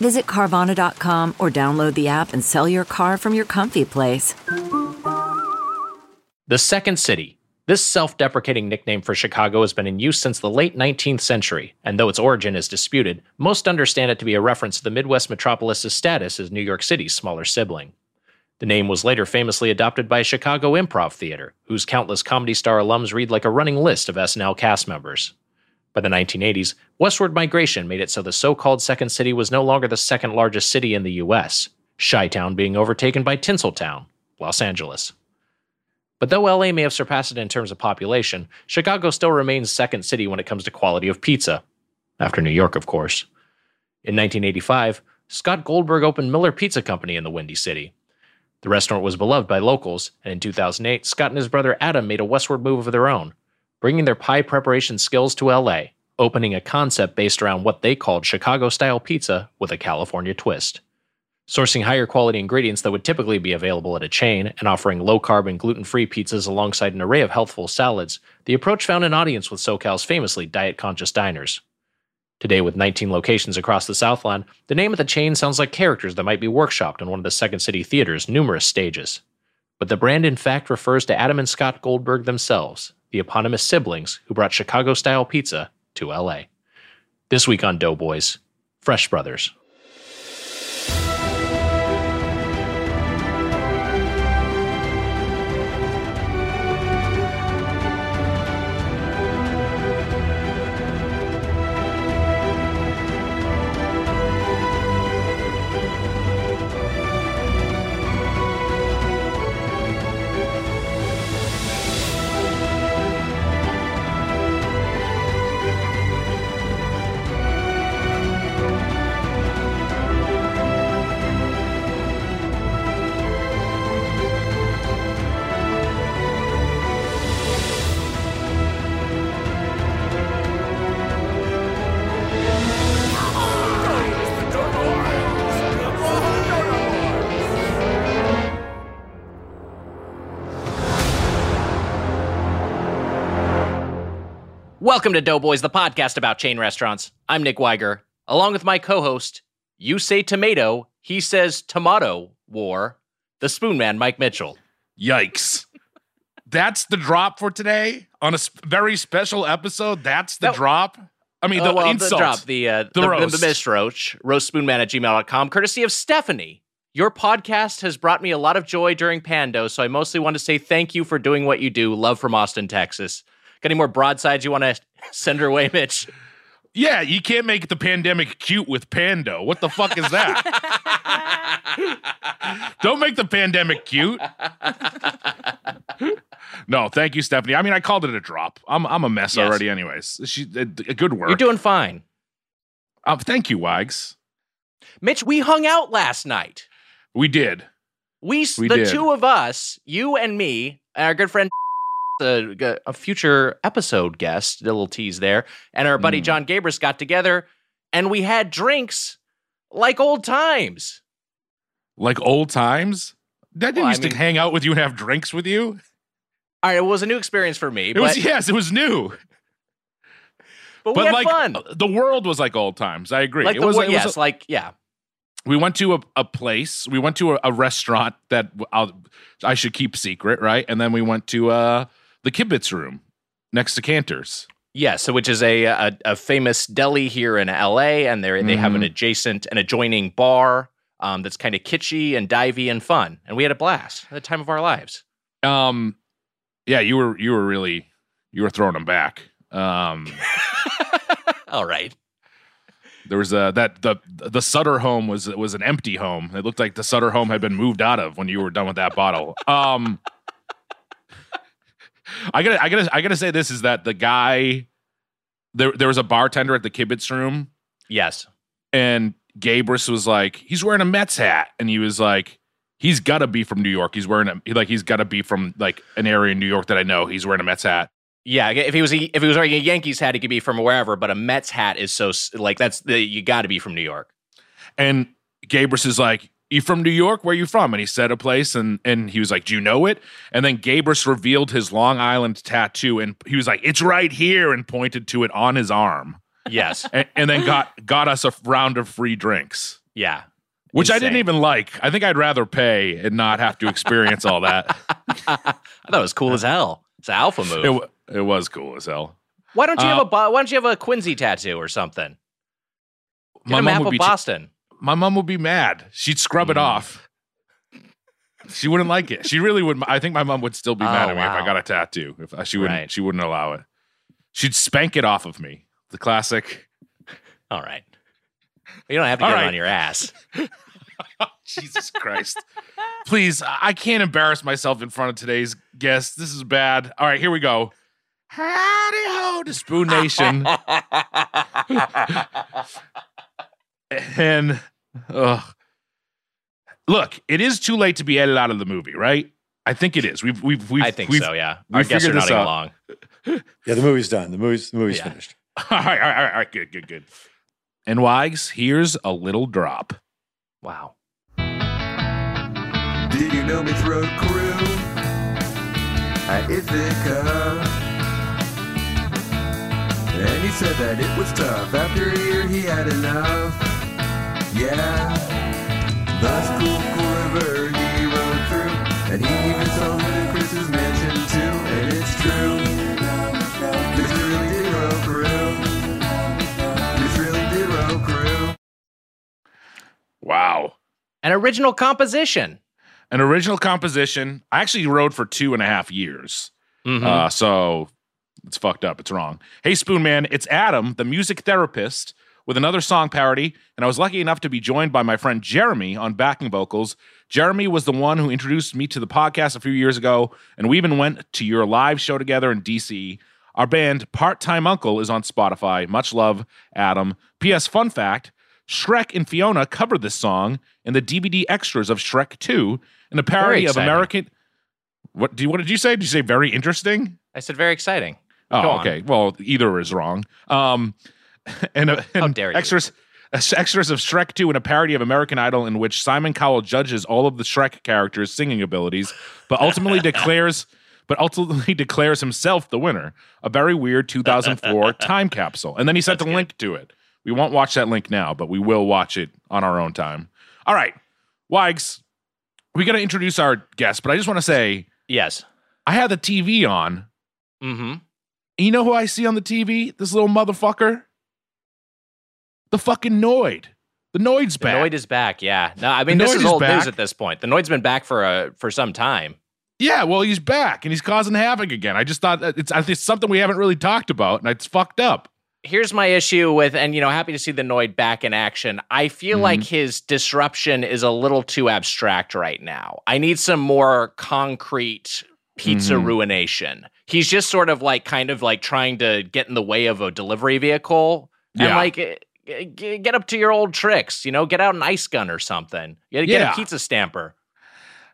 Visit Carvana.com or download the app and sell your car from your comfy place. The Second City. This self deprecating nickname for Chicago has been in use since the late 19th century, and though its origin is disputed, most understand it to be a reference to the Midwest metropolis's status as New York City's smaller sibling. The name was later famously adopted by Chicago Improv Theater, whose countless Comedy Star alums read like a running list of SNL cast members. By the 1980s, westward migration made it so the so called Second City was no longer the second largest city in the U.S., Chi Town being overtaken by Tinseltown, Los Angeles. But though LA may have surpassed it in terms of population, Chicago still remains second city when it comes to quality of pizza. After New York, of course. In 1985, Scott Goldberg opened Miller Pizza Company in the Windy City. The restaurant was beloved by locals, and in 2008, Scott and his brother Adam made a westward move of their own, bringing their pie preparation skills to LA, opening a concept based around what they called Chicago style pizza with a California twist. Sourcing higher quality ingredients that would typically be available at a chain and offering low carb and gluten free pizzas alongside an array of healthful salads, the approach found an audience with SoCal's famously diet conscious diners. Today, with 19 locations across the Southland, the name of the chain sounds like characters that might be workshopped on one of the Second City Theater's numerous stages. But the brand, in fact, refers to Adam and Scott Goldberg themselves, the eponymous siblings who brought Chicago style pizza to LA. This week on Doughboys, Fresh Brothers. Welcome to Doughboys, the podcast about chain restaurants. I'm Nick Weiger, along with my co-host. You say tomato, he says tomato. War, the Spoon Man, Mike Mitchell. Yikes. That's the drop for today on a s- very special episode. That's the No. drop. I mean, the Oh, well, insult. the drop, the uh, the, the, roast. the misroach, roastspoonman at gmail.com, courtesy of Stephanie. Your podcast has brought me a lot of joy during Pando, so I mostly want to say thank you for doing what you do. Love from Austin, Texas. Got any more broadsides you want to send her way, Mitch? yeah, you can't make the pandemic cute with Pando. What the fuck is that? Don't make the pandemic cute. no, thank you, Stephanie. I mean, I called it a drop. I'm I'm a mess Yes. already, anyways. She, uh, good work. You're doing fine. Uh, thank you, Wags. Mitch, we hung out last night. We did. We, We the did. two of us, you and me, and our good friend, a, a future episode guest, a little tease there, and our buddy Mm. Jon Gabrus got together, and we had drinks like old times. Like old times. That didn't Well, I used mean- to hang out with you and have drinks with you. All right, it was a new experience for me, It but, was yes, it was new. but we but had like fun. the world was like old times. I agree. Like it the was, it was yes, a- like yeah. we went to a, a place. We went to a, a restaurant that I'll, I should keep secret, right? And then we went to uh, the kibitz room next to Canter's. Yeah, so which is a, a a famous deli here in LA, and they they have an Mhm. adjacent an adjoining bar um, that's kind of kitschy and divey and fun, and we had a blast at the time of our lives. Um, yeah, you were you were really you were throwing them back. Um, All right, there was a that the the Sutter home was was an empty home. It looked like the Sutter home had been moved out of when you were done with that bottle. Um, I gotta I gotta I gotta say this is that the guy there there was a bartender at the kibitz room yes, and Gabrus was like he's wearing a Mets hat and he was like He's got to be from New York. He's wearing a like he's got to be from like an area in New York that I know. He's wearing a Mets hat. Yeah, if he was a, if he was wearing a Yankees hat, he could be from wherever. But a Mets hat is so like that's the you got to be from New York. And Gabrus is like, "You from New York? Where you from?" And he said a place, and and he was like, "Do you know it?" And then Gabrus revealed his Long Island tattoo, and he was like, "It's right here," and pointed to it on his arm, Yes, and, and then got got us a round of free drinks. yeah. Which I didn't even like. I think I'd rather pay and not have to experience all that. I thought it was cool as hell. It's an alpha move. It, it was cool as hell. why don't you have uh, a Why don't you have a Quincy tattoo or something? Get My a map of Boston. My mom would be mad. She'd scrub it Mm. off. She wouldn't like it. She really would. I think my mom would still be mad Oh, at me if I got a tattoo. If uh, she wouldn't, Right. she wouldn't allow it. She'd spank it off of me. The classic. All right. You don't have to All get right. it on your ass. Jesus Christ. Please, I I can't embarrass myself in front of today's guest. This is bad. All right, here we go. Howdy ho to Spoon Nation. and ugh. look, it is too late to be edited out of the movie, right? I think it is. We've we've we've I think we've, so. Yeah, we our guests are not this long. Yeah, the movie's done. The movie's the movie's Yeah. finished. All right, all right, all right, all right, good, good, good. And Wags, here's a little drop. Wow. Did you know Myth Rowed Crew at Ithaca? And he said that it was tough. After a year, he had enough. Yeah, the school river he rowed through, and he even saw Ludacris's mansion too. And it's true. This really did rowed crew. This really did rowed crew. Wow. An original composition. An original composition. I actually rowed for two and a half years. Mhm. Uh, so it's fucked up. It's wrong. Hey, Spoon Man, it's Adam, the music therapist, with another song parody. And I was lucky enough to be joined by my friend Jeremy on backing vocals. Jeremy was the one who introduced me to the podcast a few years ago, and we even went to your live show together in DC. Our band, Part Time Uncle, is on Spotify. Much love, Adam. P.S. Fun fact Shrek and Fiona covered this song in the DVD extras of Shrek 2 in a parody of. American. What, do you, what did you say? Did you say very interesting? I said very exciting. Oh, okay. Well, either is wrong. Um, and, How and dare you. extras, extras of Shrek 2 in a parody of American Idol in which Simon Cowell judges all of the Shrek characters' singing abilities, but ultimately declares, but ultimately declares himself the winner. A very weird 2004 time capsule. And then he sent a link to it. We won't watch that link now, but we will watch it on our own time. All right, Wags, we got to introduce our guest, but I just want to say Yes. I had the TV on. Mm-hmm. You know who I see on the TV? This little motherfucker? The fucking Noid. The Noid's The back. Noid is back. Yeah. No, I mean The this Noid is old back. news at this point. The Noid's been back for a for some time. yeah, well, he's back and he's causing havoc again. I just thought that it's, it's something we haven't really talked about, and it's fucked up. Here's my issue with, and you know, happy to see the Noid back in action. I feel like his disruption is a little too abstract right now. I need some more concrete pizza Mhm. ruination. He's just sort of like kind of like trying to get in the way of a delivery vehicle and Yeah. like eh, g- get up to your old tricks, you know, get out an ice gun or something. Get, get Yeah. a pizza stamper.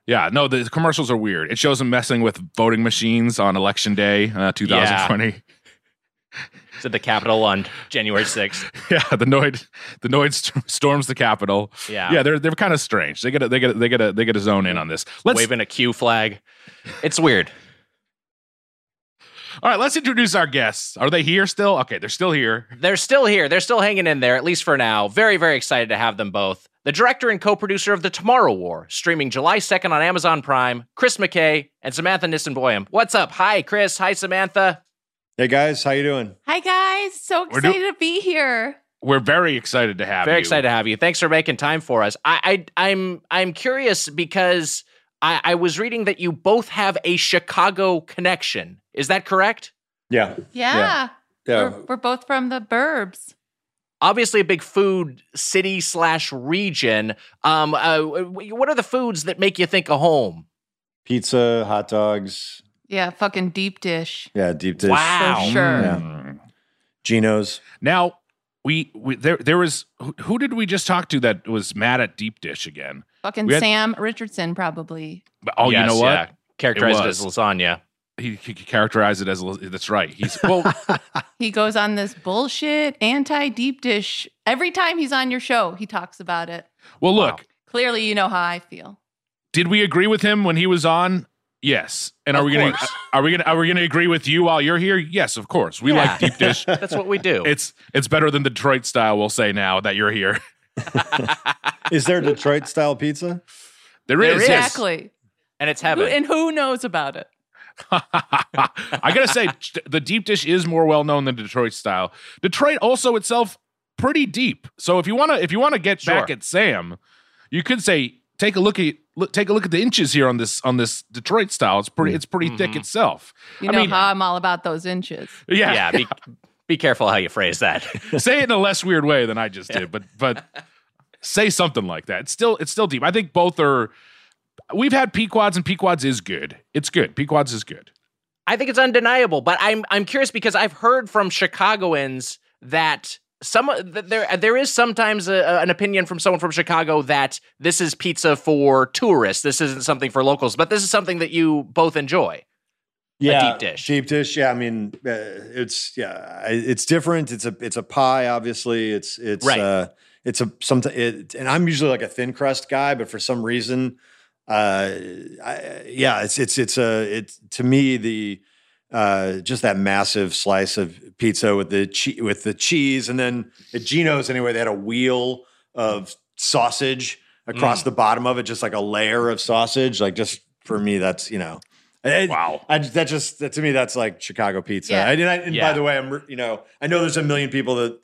Yeah, no, the commercials are weird. It shows them messing with voting machines on election day, uh, 2020. It's at the Capitol on January 6th. Yeah. the Noid, the Noid st- storms the Capitol. Yeah. Yeah, they're they're kind of strange. They get they get they get a they get a zone in on this. Let's Waving a Q flag. It's weird. All right. Let's introduce our guests. Are they here still? Okay, they're still here. They're still here. They're still hanging in there, at least for now. Very, very excited to have them both. The director and co producer of The Tomorrow War, streaming July 2nd on Amazon Prime, Chris McKay and Samantha Nisenboim. What's up? Hi, Chris. Hi, Samantha. Hey guys, how you doing? Hi guys, so We're do- excited to be here. We're very excited to have Very you. Very excited to have you. Thanks for making time for us. I, I I'm I'm curious because I, I was reading that you both have a Chicago connection. Is that correct? Yeah, Yeah, yeah. We're, we're both from the burbs. Obviously, a big food city slash region. Um, uh, what are the foods that make you think of home? Pizza, hot dogs. Yeah, fucking deep dish. Yeah, deep dish. Wow. For sure. Yeah. Gino's. Now we, we there there was who, who did we just talk to that was mad at deep dish again? Fucking had- Sam Richardson, probably. Oh, Yes, you know what? yeah. Characterized It as lasagna. He, he characterized it as that's right. He's well. He goes on this bullshit anti deep dish. Every time he's on your show, he talks about it. well, look. Clearly, you know how I feel. Did we agree with him when he was on? Yes. And are Of we gonna are we gonna are we gonna agree with you while you're here? Yes, of course. We Yeah. like deep dish. That's what we do. It's it's better than Detroit style. We'll say now that you're here. Is there Detroit style pizza? There There is is. yes. Exactly. and it's Who, heaven. and who knows about it? I gotta say, the deep dish is more well known than Detroit style. Detroit also itself pretty deep. So if you wanna if you wanna get back at Sam, you could say take a look at look, take a look at the inches here on this on this Detroit style. It's pretty it's pretty thick mm-hmm. itself. You I know mean, how I'm all about those inches. yeah, yeah, be, be careful how you phrase that. say it in a less weird way than I just did, but but say something like that. It's still it's still deep. I think both are. We've had Pequods and Pequods is good. It's good. Pequods is good. I think it's undeniable, but I'm I'm curious because I've heard from Chicagoans that some that there there is sometimes a, an opinion from someone from Chicago that this is pizza for tourists. This isn't something for locals, but this is something that you both enjoy. Yeah, deep dish. Deep dish. Yeah, I mean, uh, it's yeah, it's different. It's a it's a pie. Obviously, it's it's Right. uh, it's a some it, and I'm usually like a thin crust guy, but for some reason, uh, I, yeah, it's it's it's a it to me the uh, just that massive slice of pizza with the che- with the cheese, and then at Gino's anyway, they had a wheel of sausage across the bottom of it, just like a layer of sausage. Like just for me, that's you know. I- Wow. I, that just that to me that's like Chicago pizza. Yeah. I, and, I, and Yeah. by the way, I'm you know I know there's a million people that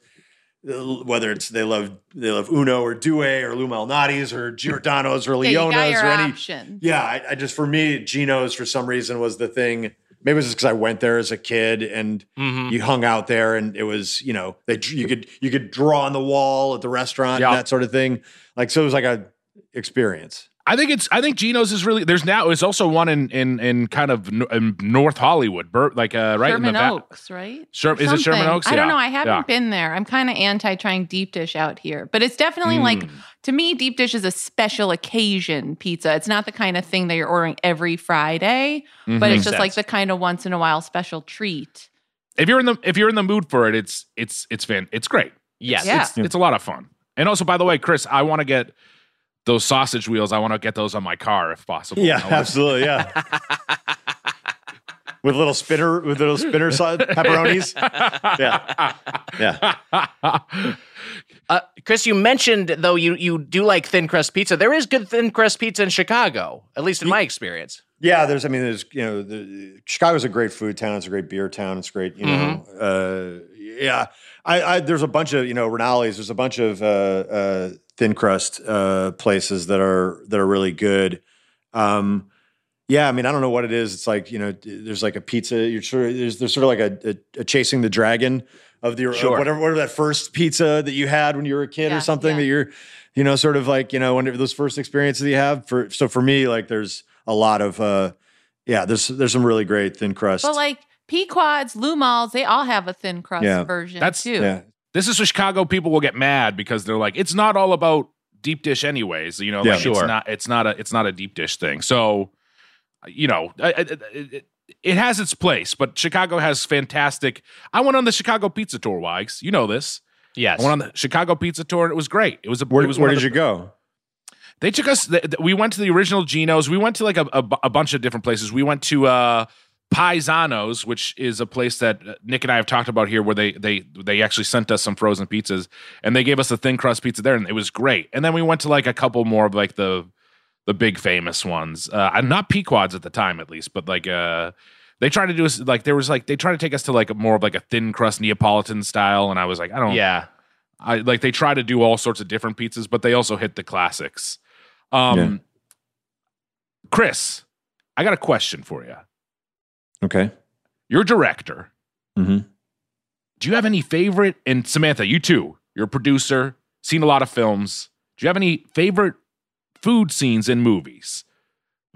whether it's they love they love Uno or Due or Lou Malnati's or Giordano's or Yeah, you got Leona's your or any option. yeah, I, I just for me, Gino's for some reason was the thing. Maybe it was just because I went there as a kid and Mm-hmm. you hung out there, and it was you know they you could you could draw on the wall at the restaurant Yeah. and that sort of thing. Like so, it was like a experience. I think it's. I think Gino's is really. There's now. There's also one in in in kind of in North Hollywood, Bur- like uh, right Sherman in the va- Oaks, right? Sher- is it Sherman something. Oaks? I don't know. I haven't Yeah. been there. I'm kind of anti trying deep dish out here, but it's definitely like Mm. to me, deep dish is a special occasion pizza. It's not the kind of thing that you're ordering every Friday, but Mhm. it's Makes just like the kind of once in a while special treat. If you're in the if you're in the mood for it, it's it's it's fan. It's great. Yes. Yeah. It's, it's a lot of fun. And also, by the way, Chris, I want to get those sausage wheels. I want to get those on my car if possible. Yeah, I absolutely. Yeah. with little spinner, with little spinner sauce, pepperonis. Yeah, yeah. Uh, Chris, you mentioned though you you do like thin crust pizza. There is good thin crust pizza in Chicago, at least in my experience. Yeah, there's. I mean, there's. You know, the, Chicago's a great food town. It's a great beer town. It's great. You know. Uh, yeah, I, I. There's a bunch of you know Renali's. There's a bunch of uh, uh, thin crust uh, places that are that are really good. Um, yeah, I mean, I don't know what it is. It's like you know, there's like a pizza. You're sort of there's there's sort of like a, a, a chasing the dragon of the of Sure. whatever whatever that first pizza that you had when you were a kid Yeah, or something yeah. that you're you know sort of like you know whenever those first experiences you have for so for me like there's a lot of uh yeah there's there's some really great thin crust But like Pequods, Lou Mal's, they all have a thin crust Yeah. version That's- too. yeah This is where Chicago people will get mad because they're like, it's not all about deep dish, anyways. You know, Yeah. like it's Sure. not. It's not a. It's not a deep dish thing. So, you know, I- I- I- it, it has its place, but Chicago has fantastic. I went on the Chicago pizza tour, Wags. You know this. Yes. I went on the Chicago pizza tour, and it was great. It was a. where, was where did the- you go They took us. th- th- We went to the original Gino's. We went to like a, a, a bunch of different places. We went to uh, Paisanos, which is a place that uh, Nick and I have talked about here, where they they they actually sent us some frozen pizzas, and they gave us a thin crust pizza there, and it was great. And then we went to like a couple more of like the the big famous ones. Uh, not Pequods at the time, at least, but like uh. They tried to do us like there was like they tried to take us to like a more of like a thin crust Neapolitan style, and I was like, I don't, yeah. I like they try to do all sorts of different pizzas, but they also hit the classics. Um Yeah. Chris, I got a question for you. Okay You're director. mm-hmm. Do you have any favorite and Samantha, you too. You're a producer, seen a lot of films. Do you have any favorite food scenes in movies?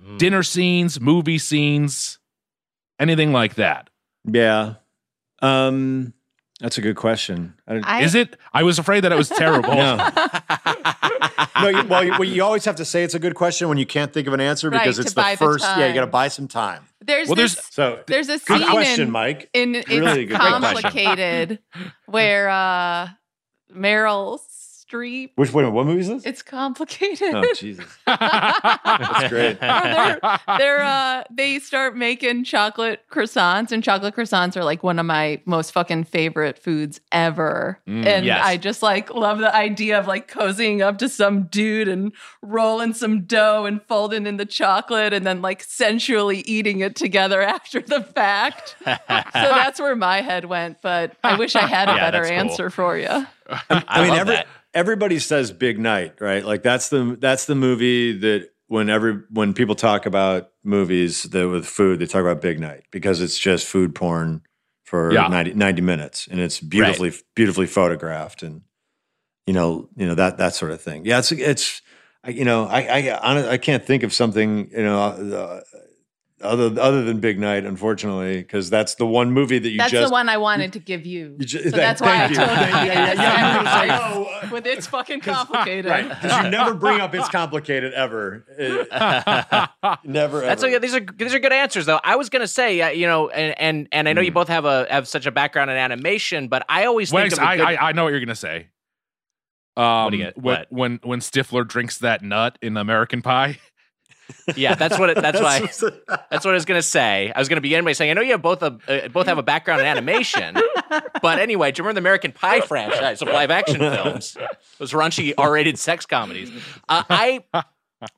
Mm. Dinner scenes, movie scenes, anything like that? yeah um That's a good question. I don't, I, Is it? I was afraid that it was terrible. no. no, you, well, you, well, you always have to say it's a good question when you can't think of an answer because to it's buy the the first. yeah, you got to buy some time. There's Well, this, there's- So there's a good scene question, in, Mike. in it's Really good question. complicated where uh Meryl Streep. Which wait, what movie is this? It's complicated. oh Jesus, that's great. they're, they're uh they start making chocolate croissants and chocolate croissants are like one of my most fucking favorite foods ever Mm, and yes. i just like love the idea of like cozying up to some dude and rolling some dough and folding in the chocolate and then like sensually eating it together after the fact so that's where my head went but i wish i had a Yeah, better that's cool. answer for you I, mean, love every, that. Everybody says Big Night, right? Like that's the that's the movie that when every when people talk about movies that with food, they talk about Big Night because it's just food porn for Yeah. 90, 90 minutes and it's beautifully beautifully photographed and you know you know that that sort of thing. Yeah, it's it's I- you know I I I can't think of something you know. Uh, other, other than Big Night, unfortunately, because that's the one movie that you that's just the one i wanted to give you, you ju- so thank- that's why i told you Thank you. Yeah, yeah, I'm gonna say, Yes. with it's fucking complicated Right. Because you never bring up it's complicated ever. Uh, never That's ever. okay. These are these are good answers, though. I was gonna say, uh, you know, and and and I know Hmm. you both have a have such a background in animation, but I always think Wags, of a I, good, I I know what you're gonna say. Um, do you get? when, What? when when Stifler drinks that nut in American Pie. yeah, that's what it, that's why That's- that's what I was gonna say. I was gonna begin by saying I know you have both a uh, both have a background in animation, but anyway, do you remember the American Pie franchise of live action films? Those raunchy R rated sex comedies. Uh, I.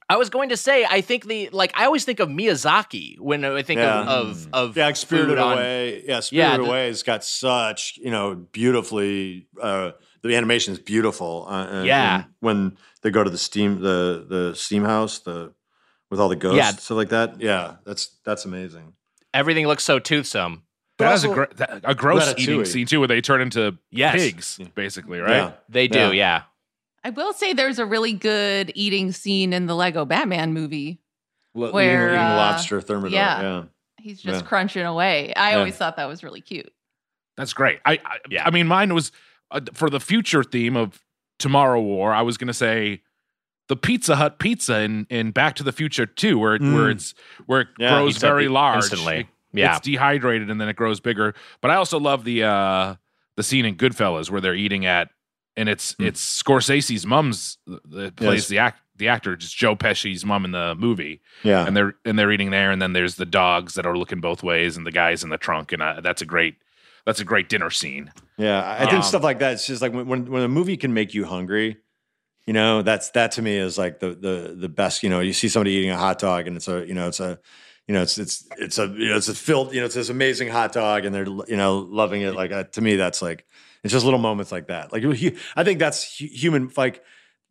I was going to say, I think the like I always think of Miyazaki when I think Yeah. of of, of yeah, like Spirited food on- Away. Yeah, Yeah, Spirited the- Away has got such you know beautifully. Uh, the animation is beautiful. Uh, and- Yeah. and when they go to the steam the the steam house the with all the ghosts Yeah. stuff like that. Yeah, that's that's amazing. Everything looks so toothsome. But That is a, gr- that- a gross eating scene too, where they turn into Yes. pigs, basically, right? Yeah. They do, Yeah. yeah. I will say there's a really good eating scene in the Lego Batman movie. Lo- Where, eating, eating uh, lobster thermidor. yeah. Yeah. He's just Yeah. crunching away. I Yeah. always thought that was really cute. That's great. I, I Yeah. I mean, mine was uh, for the future theme of Tomorrow War. I was going to say the Pizza Hut pizza in, in Back to the Future too, where it, where Mm. it's where it Yeah, grows very large instantly. It- Yeah. it's dehydrated and then it grows bigger. But I also love the uh, the scene in Goodfellas where they're eating at and it's Mm. it's Scorsese's mom's that plays Yes. the act the actor, just Joe Pesci's mom in the movie Yeah. and they're and they're eating there, and then there's the dogs that are looking both ways, and the guys in the trunk, and uh, that's a great that's a great dinner scene. Yeah, I I Um, think stuff like that. It's just like when, when when a movie can make you hungry, you know, that's that to me is like the the the best. You know, you see somebody eating a hot dog, and it's a you know it's a you know it's it's it's a you know it's a filled you know it's this amazing hot dog, and they're you know loving it. Like uh, to me, that's like it's just little moments like that. Like I think that's human. Like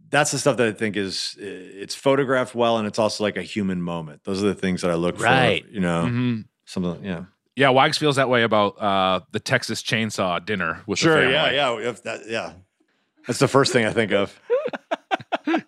that's the stuff that I think is it's photographed well, and it's also like a human moment. Those are the things that I look for. Right. for. You know, Mhm. something. Yeah. Yeah, Wags feels that way about uh, the Texas Chainsaw dinner with the Sure. Yeah. Yeah. If that, yeah. That's the first thing I think of.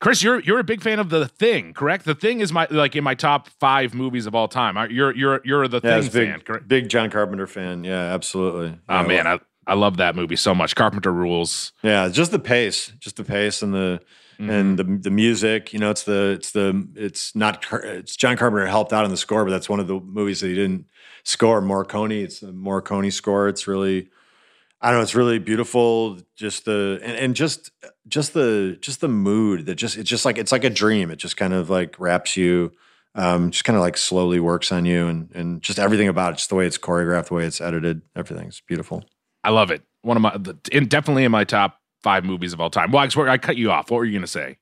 Chris, you're you're a big fan of the Thing, correct? The Thing is my like in my top five movies of all time. You're you're you're the Yeah, Thing big, fan, correct? big John Carpenter fan. Yeah, absolutely. Oh yeah, man, well- I I love that movie so much. Carpenter rules. yeah, just the pace, just the pace and the and mm-hmm. the the music. You know, it's the it's the it's not it's John Carpenter helped out on the score, but that's one of the movies that he didn't score. Morricone, it's a Morricone score. It's really, I don't know, it's really beautiful. Just the and, and just just the just the mood that just it's just like it's like a dream. It just kind of like wraps you. Um, just kind of like slowly works on you, and and just everything about it, just the way it's choreographed, the way it's edited, everything's beautiful. I love it. One of my the, in, definitely in my top five movies of all time. Wags, I cut you off. What were you gonna say?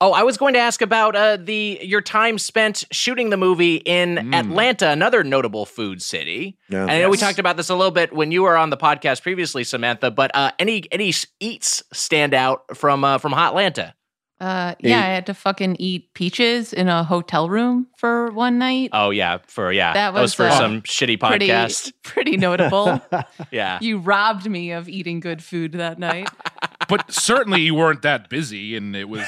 Oh, I was going to ask about uh, the your time spent shooting the movie in Mm. Atlanta, another notable food city. Yeah. And I know we talked about this a little bit when you were on the podcast previously, Samantha. But uh, any any eats stand out from uh, from Hotlanta? Uh, yeah, I had to fucking eat peaches in a hotel room for one night. Oh yeah, for yeah, That was, for uh, some shitty pretty, podcast. pretty notable. Yeah, you robbed me of eating good food that night. But certainly you weren't that busy, and it was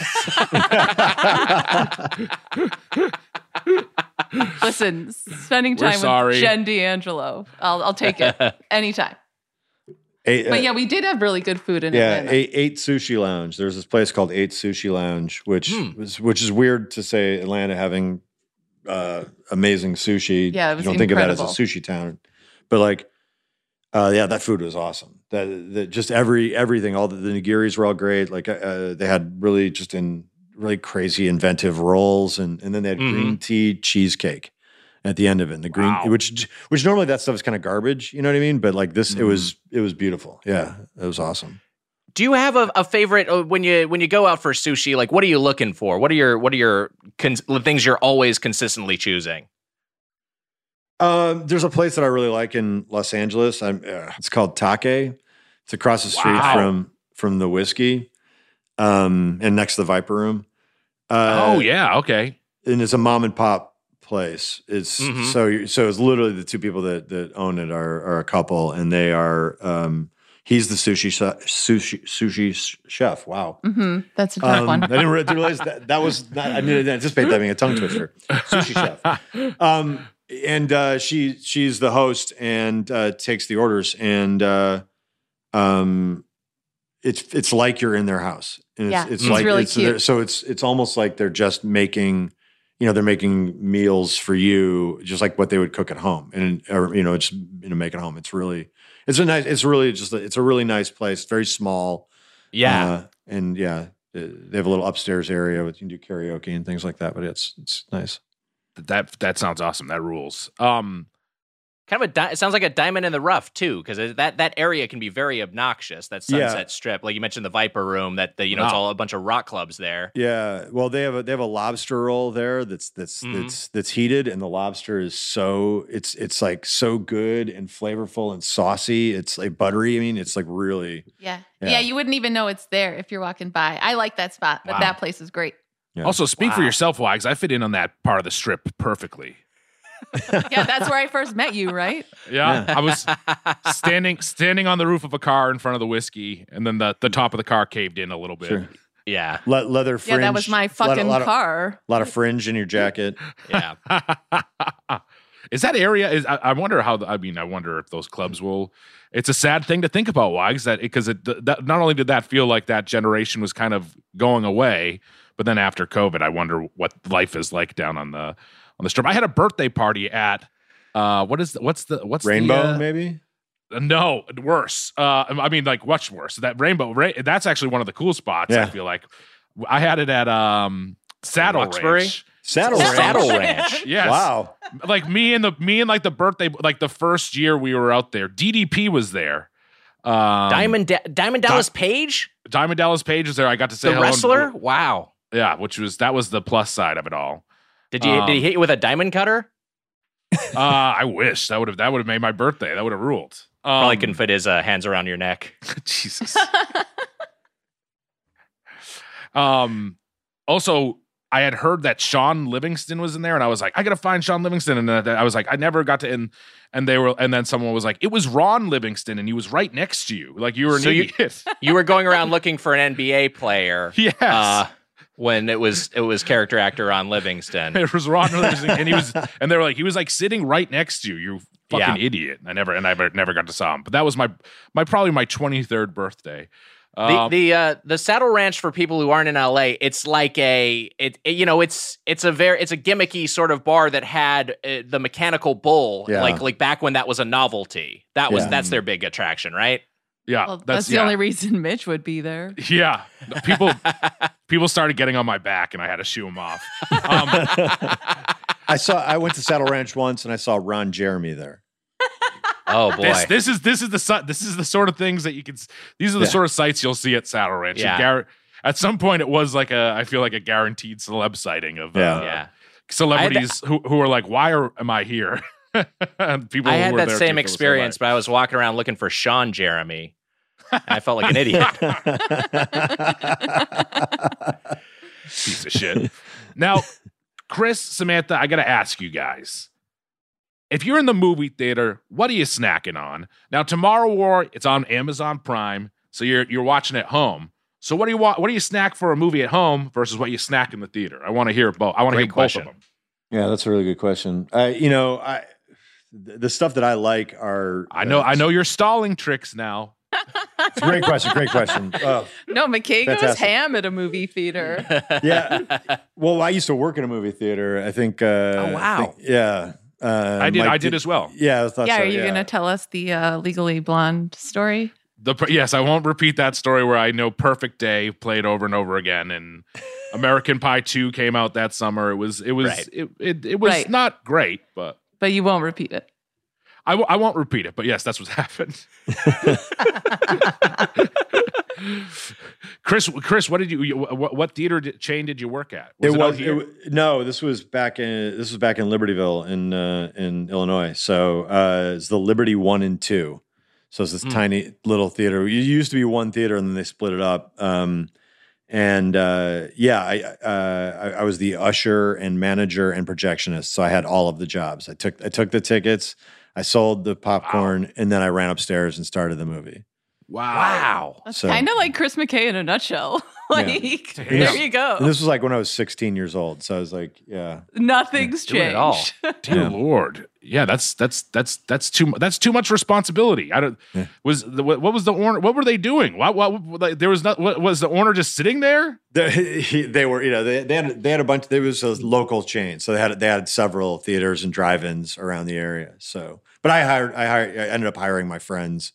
Listen, spending We're time sorry. with Jen D'Angelo, I'll I'll take it anytime. Eight, uh, But yeah, we did have really good food in yeah, Atlanta. eight, eight Sushi Lounge. There's this place called Eight Sushi Lounge, which Hmm. was which is weird to say Atlanta having uh, amazing sushi. Yeah, it was you don't think of that as a sushi town, but like, uh, yeah, that food was awesome. That, that just every everything, all the, the nigiris were all great. Like uh, they had really just in really crazy inventive rolls, and and then they had green tea cheesecake at the end of it. And the green, Wow. which which normally that stuff is kind of garbage, you know what I mean? But like this, it was it was beautiful. Yeah, it was awesome. Do you have a, a favorite uh, when you when you go out for sushi? Like, what are you looking for? What are your what are your cons- things you're always consistently choosing? Um, there's a place that I really like in Los Angeles. I'm, uh, it's called Take. It's across the street Wow. from from the Whisky, um, and next to the Viper Room. Uh, oh yeah, okay. and it's a mom and pop place. It's Mm-hmm. Mhm. so so it's literally the two people that that own it are are a couple, and they are. Um, he's the sushi sushi sushi chef. Wow. hmm That's a tough Um, one. I didn't realize that that was not, I didn't anticipate that being a tongue twister. Sushi chef. Um, and uh, she she's the host and uh, takes the orders and uh, um, it's it's like you're in their house. And Yeah, it's, it's like really it's, cute. So it's it's almost like they're just making. You know, they're making meals for you, just like what they would cook at home, and or you know, just you know, make it home. It's really, it's a nice, it's really just, a, it's a really nice place. Very small, Yeah, uh, and yeah, uh, they have a little upstairs area with you can do karaoke and things like that. But it's it's nice. That that sounds awesome. That rules. Um, kind of a. Di- it sounds like a diamond in the rough too, because that that area can be very obnoxious. That Yeah. Sunset Strip, like you mentioned, the Viper Room. That the, you know, it's all a bunch of rock clubs there. Yeah, well, they have a they have a lobster roll there that's that's Mhm. that's that's heated, and the lobster is so it's it's like so good and flavorful and saucy. It's like buttery. I mean, it's like really Yeah. Yeah. yeah. you wouldn't even know it's there if you're walking by. I like that spot, but Wow. that place is great. Yeah. Also, speak for yourself, Wags. I fit in on that part of the strip perfectly. Yeah, that's where I first met you, right? Yeah, I was standing standing on the roof of a car in front of the Whisky, and then the, the top of the car caved in a little bit. sure. Yeah, Le- leather Yeah, that was my lot- fucking lot, of, car. A lot of fringe in your jacket. yeah. Is that area? Is I, I wonder how. The, I mean, I wonder if those clubs will. It's a sad thing to think about, Wags. That because it that, not only did that feel like that generation was kind of going away, but then after COVID, I wonder what life is like down on the on the strip. I had a birthday party at. Uh, what is the, what's the what's the, Rainbow, uh, maybe. No, worse. Uh, I mean, like much worse. That rainbow, ra- that's actually one of the cool spots. I feel like I had it at um, Saddle Roxbury? Ranch. Saddle Ranch. Saddle Ranch. Yes. Wow. Like me and the me and like the birthday, like the first year we were out there. DDP was there. Um, Diamond da- Diamond Dallas Page, Diamond Dallas Page is there. I got to say the hello and- wrestler. Wow. yeah, which was that was the plus side of it all. Did you did he Um, hit you with a diamond cutter? Uh, I wish that would have that would have made my birthday. That would have ruled. Um, Probably couldn't fit his uh, hands around your neck. Jesus. um. Also, I had heard that Shaun Livingston was in there, and I was like, I gotta find Shaun Livingston, and then I was like, I never got to. And and they were, and then someone was like, it was Ron Livingston, and he was right next to you, like you were So you- You were going around looking for an NBA player. yes. Uh, when it was it was character actor on Livingston. it was Ron Livingston, and he was, and they were like, he was like sitting right next to you. You fucking Yeah. idiot. I never, and I never, never got to saw him. But that was my, my probably my twenty third birthday. The Um, the uh, the Saddle Ranch for people who aren't in LA, it's like a it, it- you know it's it's a very it's a gimmicky sort of bar that had uh, the mechanical bull Yeah. like like back when that was a novelty. That was Yeah. that's their big attraction, right? yeah, Well, that's, the yeah. only reason Mitch would be there. Yeah, people people started getting on my back, and I had to shoo them off. Um, I saw. I went to Saddle Ranch once, and I saw Ron Jeremy there. Oh boy. this this is this is the this is the sort of things that you can. These are the Yeah. sort of sites you'll see at Saddle Ranch. Yeah. Gar- at some point, it was like a I feel like a guaranteed celeb sighting of Yeah. uh, yeah. celebrities who who are like, why are am I here? and people I who had were that there same too feel the experience, but I was walking around looking for Sean Jeremy. And I felt like an idiot. piece of shit. Now, Chris, Samantha, I got to ask you guys. If you're in the movie theater, what are you snacking on? Now, Tomorrow War, it's on Amazon Prime, so you're you're watching at home. So what do you want? What do you snack for a movie at home versus what you snack in the theater? I want to hear both. I want to hear question. both of them. Yeah, that's a really good question. Uh, you know, I the stuff that I like are. I know. uh, I know you're stalling tricks now. It's a great question. Great question. Oh, No, McKay goes Fantastic. ham at a movie theater. yeah. Well, I used to work in a movie theater. I think. Uh, Oh, wow. Think- yeah. Uh, I did. Mike I did as well. Yeah. I thought yeah, so, are you going to tell us the uh, Legally Blonde story? The yes, I won't repeat that story where I know Perfect Day played over and over again, and American Pie Two came out that summer. It was. It was. Right. It, it. It was Right. not great, but. But you won't repeat it. I, w- I won't repeat it, but yes, that's what happened. Chris, Chris, what did you? What, what theater did, chain did you work at? It out was, it, no. This was back in this was back in Libertyville in uh, in Illinois. So uh, it's the Liberty One and Two. So it's this Hmm. tiny little theater. It used to be one theater, and then they split it up. Um, and uh, yeah, I, uh, I I was the usher and manager and projectionist. So I had all of the jobs. I took I took the tickets, I sold the popcorn, and then I ran upstairs and started the movie. Wow. Wow. That's So- kind of like Chris McKay in a nutshell. like, Damn. there you go. And this was like when I was 16 years old. So I was like, yeah. Nothing's Doing it all. changed. Dear Yeah. Lord, yeah, that's that's that's that's too mu- that's too much responsibility. I don't. Yeah. Was the, what, what was the owner? What were they doing? What, what like, there was not. What, was the owner just sitting there? They, he- they were, you know, they, they had they had a bunch. There was a local chain, so they had they had several theaters and drive-ins around the area. So, but I hired, I hired, I ended up hiring my friends.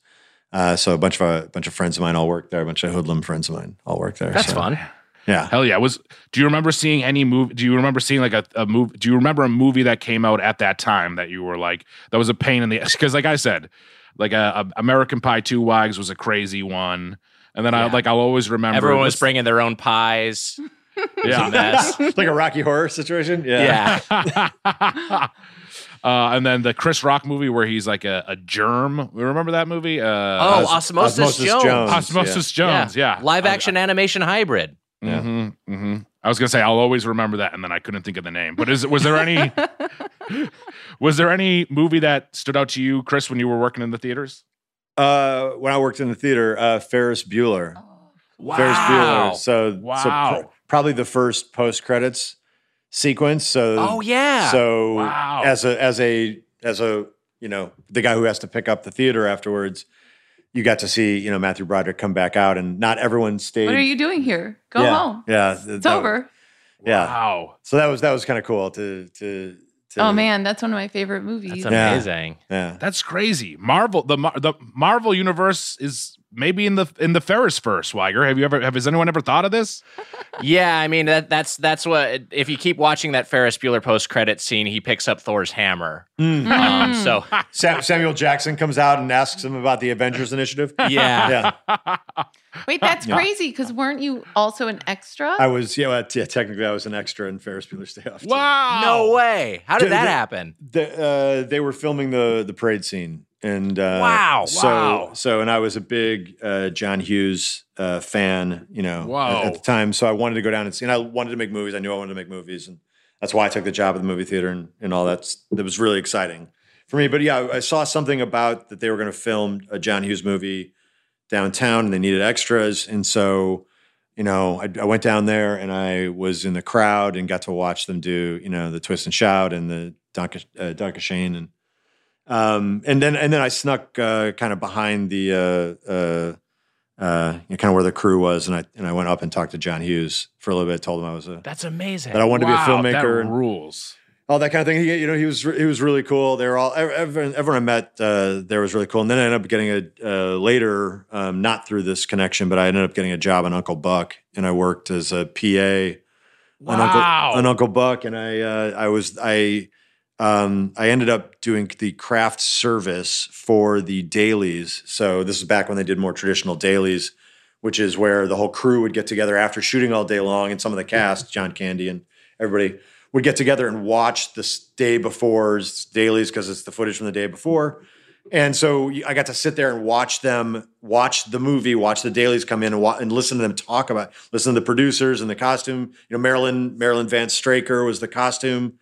Uh, so a bunch of a bunch of friends of mine all worked there. A bunch of hoodlum friends of mine all worked there. That's So, fun. Yeah. Hell yeah! Was do you remember seeing any movie? Do you remember seeing like a, a movie? Do you remember a movie that came out at that time that you were like that was a pain in the ass? because like I said, like a, a American Pie Two Wags was a crazy one, and then I like I'll always remember Everyone was bringing their own pies. yeah. mess. Like a Rocky Horror situation. Yeah. Yeah. uh, and then the Chris Rock movie where he's like a, a germ. Remember that movie? Uh, Oh, Osmosis, Osmosis Jones. Jones. Osmosis Jones. Yeah, Live I- action animation hybrid. Yeah. Mm-hmm, hmm I was gonna say I'll always remember that, and then I couldn't think of the name. But is was there any was there any movie that stood out to you, Chris, when you were working in the theaters? Uh, when I worked in the theater, uh, Ferris Bueller. Wow. Ferris Bueller. So, so Wow. pr- probably the first post credits sequence. So, Oh yeah. So Wow. as a as a as a you know the guy who has to pick up the theater afterwards, you got to see you know Matthew Broderick come back out, and not everyone stayed. What are you doing here? Go yeah, home. Yeah, It's over. Yeah, Wow. so that was that was kind of cool to to. to Oh man, that's one of my favorite movies. That's amazing. yeah. That's crazy. Marvel the the Marvel universe is maybe in the in the Ferris verse. Swagger, have you ever have has anyone ever thought of this? Yeah, I mean that that's that's what if you keep watching that Ferris Bueller post credit scene, he picks up Thor's hammer. Mm. Um, so Sam, Samuel Jackson comes out and asks him about the Avengers Initiative. yeah. yeah, Wait, that's Yeah. crazy because weren't you also an extra? I was yeah, well, yeah. Technically, I was an extra in Ferris Bueller's Day Off. Wow. No way. How did Dude, that the- happen? the, uh, they were filming the the parade scene, and uh, Wow. so Wow. so, and I was a big uh, John Hughes uh, fan, you know, at, at the time. So I wanted to go down and see, and I wanted to make movies. I knew I wanted to make movies, and that's why I took the job at the movie theater and, and all that. That was really exciting for me. But yeah, I, I saw something about that they were going to film a John Hughes movie downtown, and they needed extras, and so. You know, I, I went down there and I was in the crowd and got to watch them do, you know, the twist and shout and the Danke, uh, Danke Schoen and um, and then and then I snuck uh, kind of behind the uh, uh, uh, you know, kind of where the crew was, and I and I went up and talked to John Hughes for a little bit. Told him I was a That's amazing. that I wanted Wow, to be a filmmaker That and rules. all that kind of thing. He, you know, he was he was really cool. They were all everyone, everyone I met uh, there was really cool. And then I ended up getting a uh, later, um, not through this connection, but I ended up getting a job on Uncle Buck, and I worked as a PA on Wow. Uncle on Uncle Buck, and I uh, I was I um, I ended up doing the craft service for the dailies. So this is back when they did more traditional dailies, which is where the whole crew would get together after shooting all day long, and some of the cast, John Candy and everybody, would get together and watch this day before's dailies because it's the footage from the day before. And so I got to sit there and watch them watch the movie, watch the dailies come in and, and listen to them talk about, listen to the producers and the costume. You know, Marilyn Marilyn Vance Straker was the costume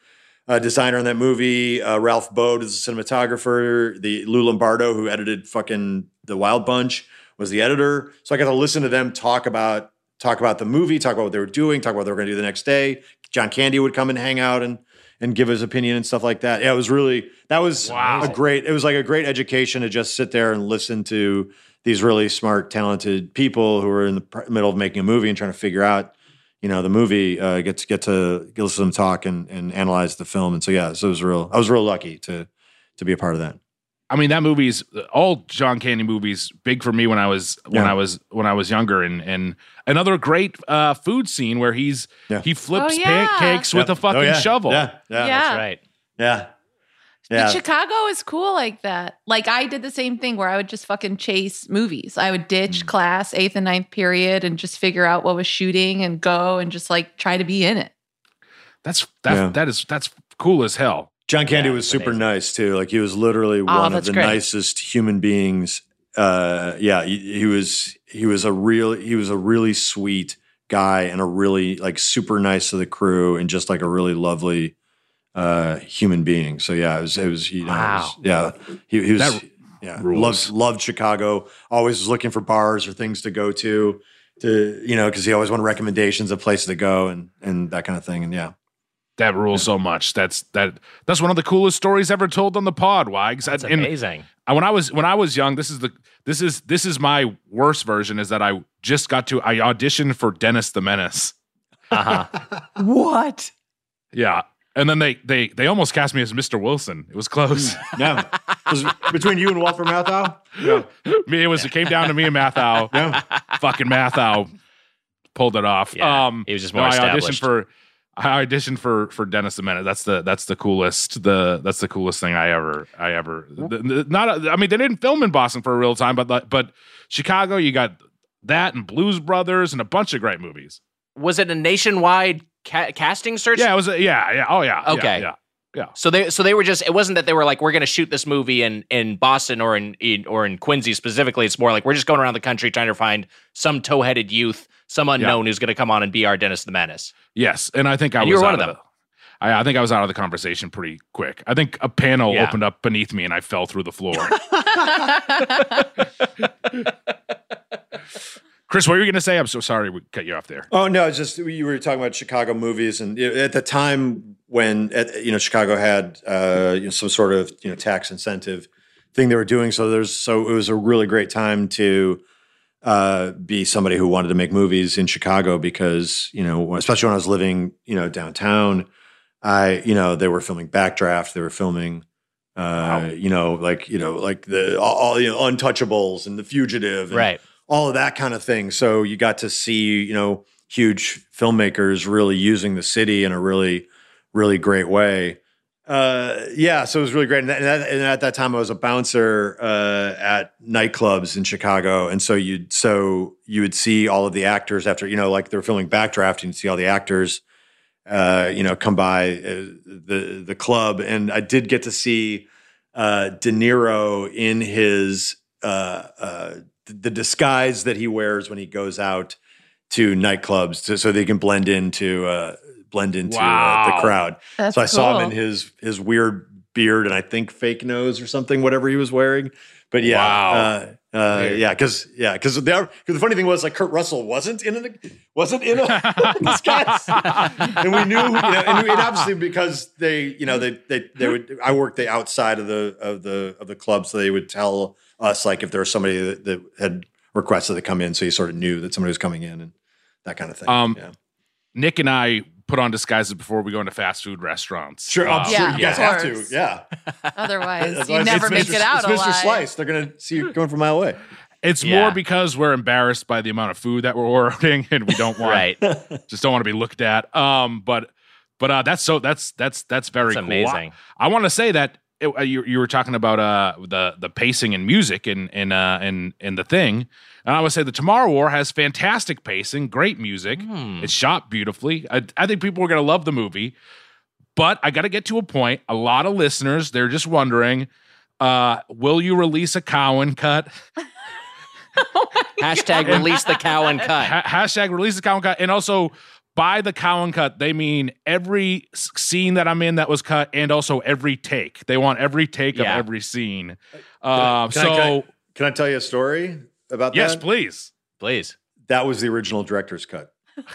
uh, designer on that movie. Uh, Ralf Bode is the cinematographer. The Lou Lombardo, who edited fucking The Wild Bunch, was the editor. So I got to listen to them talk about talk about the movie, talk about what they were doing, talk about what they were going to do the next day. John Candy would come and hang out and and give his opinion and stuff like that. Yeah, it was really that was Wow. a great. It was like a great education to just sit there and listen to these really smart, talented people who were in the pr- middle of making a movie and trying to figure out, you know, the movie. Uh, get to get to get listen to them talk and and analyze the film. And so yeah, so it was real. I was real lucky to to be a part of that. I mean, that movie's all John Candy movies big for me when I was when Yeah. I was when I was younger, and and another great uh, food scene where he's Yeah. he flips Oh, yeah. pancakes with a fucking Oh, yeah. shovel. Yeah, yeah, Yeah. That's right. yeah. But Chicago is cool like that. Like I did the same thing where I would just fucking chase movies. I would Mm. ditch class, eighth and ninth period, and just figure out what was shooting and go and just like try to be in it. That's that Yeah. that is that's cool as hell. John Candy Yeah, was super amazing. nice too. Like he was literally one of the great. nicest human beings. Uh, yeah, he, he was. He was a real. He was a really sweet guy and a really like super nice to the crew and just like a really lovely uh, human being. So yeah, it was. It was. You know, it was- yeah, he, he was. That yeah, rules. loved loved Chicago. Always was looking for bars or things to go to. To you know, because he always wanted recommendations of places to go and and that kind of thing. And yeah, That rules so much. That's that. That's one of the coolest stories ever told on the pod. Wags. That's And- amazing. I- when I was when I was young, this is the this is this is my worst version. Is that I just got to I auditioned for Dennis the Menace. Uh huh. What? Yeah, and then they they they almost cast me as Mr. Wilson. It was close. yeah. Was between you and Walter Matthau. Yeah. me, it was it came down to me and Matthau. Yeah. Fucking Matthau pulled it off. Yeah, um, he was just no, more I auditioned established. for. I auditioned for for Dennis the Menace. That's the that's the coolest the that's the coolest thing I ever I ever the- the- not I mean they didn't film in Boston for a real time, but like- but Chicago you got that and Blues Brothers and a bunch of great movies. Was it a nationwide ca- casting search? Yeah, it was a, yeah yeah oh yeah yeah, Okay. yeah yeah So they so they were just it wasn't that they were like we're going to shoot this movie in in Boston or in, in or in Quincy specifically. It's more like we're just going around the country trying to find some toe-headed youth, some unknown who's going to come on and be our Dennis the Menace. yes, and I think I And was you were one of the- I, I think I was out of the conversation pretty quick. I think a panel Yeah. opened up beneath me and I fell through the floor. Chris, what were you going to say? I'm so sorry we cut you off there. Oh no, it's just you were talking about Chicago movies, and at the time when at, you know Chicago had uh, you know, some sort of you know tax incentive thing they were doing, so there's so it was a really great time to uh, be somebody who wanted to make movies in Chicago because you know especially when I was living you know downtown, I you know they were filming Backdraft, they were filming. Uh, you know, like you know, like the all, all you know, Untouchables and The Fugitive, and Right. All of that kind of thing. So you got to see, you know, huge filmmakers really using the city in a really, really great way. Uh, yeah, so it was really great. And, that, and, at that time, I was a bouncer uh, at nightclubs in Chicago, and so you'd so you would see all of the actors after, you know, like they were filming Backdraft, and you'd see all the actors, uh, you know, come by uh, the the club, and I did get to see uh, De Niro in his uh, the disguise that he wears when he goes out to nightclubs to, so they can blend into uh, blend into uh, the crowd. That's so I saw him in his his weird beard and I think fake nose or something, whatever he was wearing. But yeah, Wow. uh, uh, yeah, because yeah, because the, 'cause the funny thing was like Kurt Russell wasn't in a wasn't in a disguise, and we knew you know, and, and obviously because they you know they they they would I worked the outside of the of the of the club, so they would tell us like if there was somebody that, that had requested to come in, so you sort of knew that somebody was coming in and that kind of thing. Um, yeah. Nick and I put on disguises before we go into fast food restaurants. Sure, I'm Uh, sure Yeah, you guys of have to. course. Yeah, Otherwise, you never it's make Mr. it out It's alive. Mr. Slice. They're gonna see you going from a mile away. It's Yeah. more because we're embarrassed by the amount of food that we're ordering and we don't want Right. just don't want to be looked at. Um, but but uh, that's so that's that's that's very That's cool. amazing. I, want to say that it, uh, you you were talking about uh the the pacing and music and and uh and and the thing, and I would say the Tomorrow War has fantastic pacing, great music. Hmm. It's shot beautifully. I, I think people are gonna love the movie. But I got to get to a point. A lot of listeners, they're just wondering, uh, will you release a Cowan cut? Hashtag release the cow and cut. Ha- hashtag release the Cowan cut. And also, by the Cowan cut, they mean every scene that I'm in that was cut and also every take. They want every take Yeah. of every scene. Can I- Um, can I- so, can I, can I tell you a story about yes, that? Yes, please. Please. That was the original director's cut.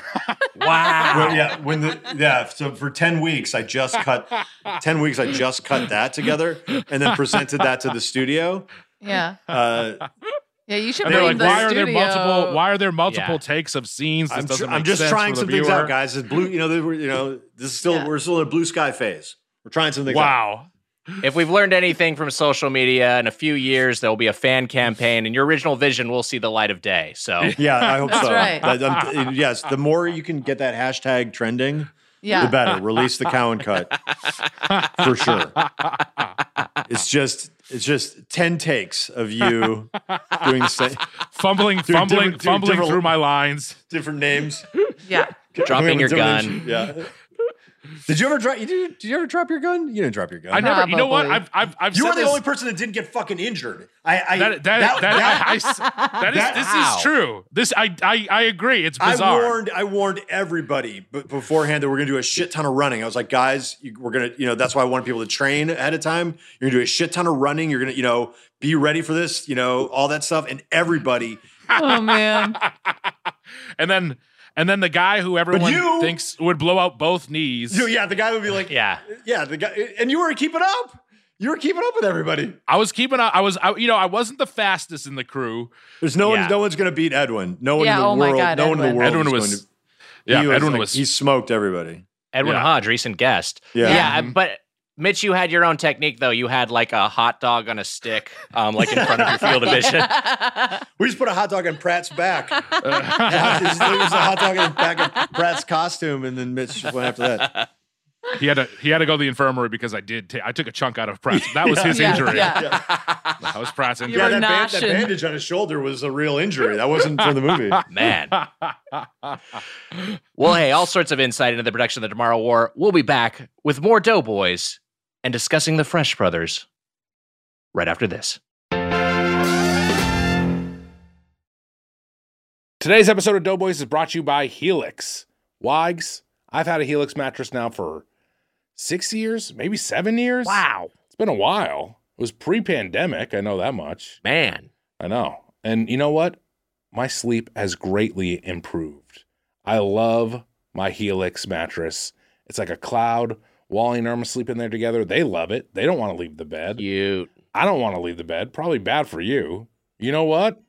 Wow. Well, yeah, when the yeah, so for ten weeks I just cut ten weeks I just cut that together and then presented that to the studio. Yeah. Uh, Yeah, you should And they're like, the why are there multiple? Why are there multiple Yeah. takes of scenes? This I'm, doesn't tr- I'm just sense trying for the some things viewer. out, guys. It's blue, you know, they were- you know, this is still Yeah. we're still in a blue sky phase. We're trying some things out. Wow. If we've learned anything from social media, in a few years there will be a fan campaign, and your original vision will see the light of day. So Yeah, I hope That's so. right. That- um, I'm- yes, the more you can get that hashtag trending, yeah. the better. Release the Cowan cut for sure. It's just it's just ten takes of you doing the same, Fumbling, Dude, fumbling, different- dude, fumbling different- through my lines. different names. Yeah. Dropping your gun. Yeah. Did you ever drop? You did, did you ever drop your gun? You didn't drop your gun. I never. You know what? I've I've I've you said were the this- only person that didn't get fucking injured. I, I That that that, I- I s- that is that- this how? is true. This I I I agree. It's bizarre. I bizarre. warned I warned everybody b- beforehand that we're gonna do a shit ton of running. I was like, guys, you, we're gonna, you know, that's why I wanted people to train ahead of time. You're gonna do a shit ton of running. You're gonna, you know, be ready for this, you know, all that stuff. And everybody, Oh man. and then and then the guy who everyone you- thinks would blow out both knees. you yeah, the guy would be like, yeah, yeah, the guy, and you were keeping up. You were keeping up with everybody. I was keeping up. I was, I, you know, I wasn't the fastest in the crew. There's no Yeah. one, no one's gonna beat Edwin. No one Yeah, in the oh world. God, no one in the world. Edwin was, going to, yeah, was Edwin like- was. he smoked everybody. Edwin Yeah. Hodge, recent guest. Yeah. yeah, but. Mitch, you had your own technique though. You had like a hot dog on a stick, um, like in front of your field of vision. We just put a hot dog on Pratt's back. it was a hot dog in the back of Pratt's costume, and then Mitch went after that. he had to, he had to go to the infirmary because I did. ta- I took a chunk out of Pratt's. That was his Yeah, injury. yeah. That was Pratt's injury. Yeah, that, band, that bandage on his shoulder was a real injury. That wasn't from the movie. Man. Well, hey, all sorts of insight into the production of the Tomorrow War. We'll be back with more Doughboys and discussing the Fresh Brothers right after this. Today's episode of Doughboys is brought to you by Helix. Wags, I've had a Helix mattress now for six years, maybe seven years. Wow. It's been a while. It was pre pandemic. I know that much. Man. I know. And you know what? My sleep has greatly improved. I love my Helix mattress. It's like a cloud. Wally and Irma sleep in there together. They love it. They don't want to leave the bed. Cute. I don't want to leave the bed. Probably bad for you. You know what?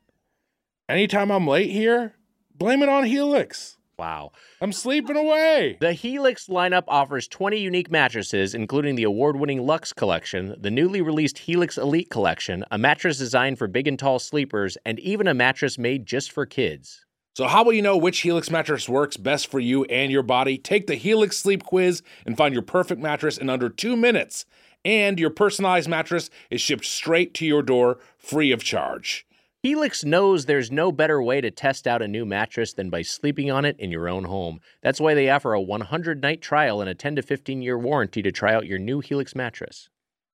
Anytime I'm late here, blame it on Helix. Wow. I'm sleeping away. The Helix lineup offers 20 unique mattresses, including the award winning Luxe Collection, the newly released Helix Elite Collection, a mattress designed for big and tall sleepers, and even a mattress made just for kids. So, how will you know which Helix mattress works best for you and your body? Take the Helix Sleep Quiz and find your perfect mattress in under two minutes. And your personalized mattress is shipped straight to your door free of charge. Helix knows there's no better way to test out a new mattress than by sleeping on it in your own home. That's why they offer a 100 night trial and a 10 to 15 year warranty to try out your new Helix mattress.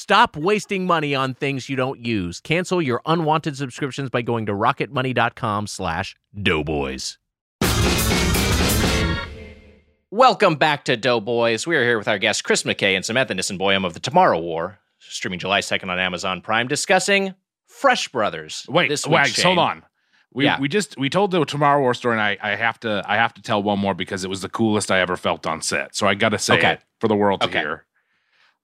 Stop wasting money on things you don't use. Cancel your unwanted subscriptions by going to rocketmoney.com slash doughboys. Welcome back to Doughboys. We are here with our guests Chris McKay and Samantha Nisenboim of the Tomorrow War, streaming July 2nd on Amazon Prime, discussing Fresh Brothers. Wait, this week, Wags, Shane. hold on. We Yeah. we just we told the Tomorrow War story, and I, I have to I have to tell one more because it was the coolest I ever felt on set. So I got to say Okay. it for the world to Okay. hear.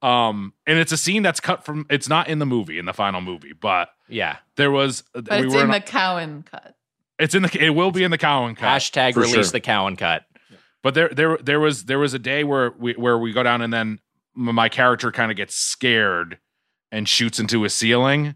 Um, and it's a scene that's cut from. It's not in the movie, in the final movie, but Yeah. there was. But we it's were in a- the Cowan cut. It's in the. It will be in the Cowan cut. Hashtag release sure. the Cowan cut. But there, there, there was there was a day where we where we go down and then my character kind of gets scared and shoots into a ceiling,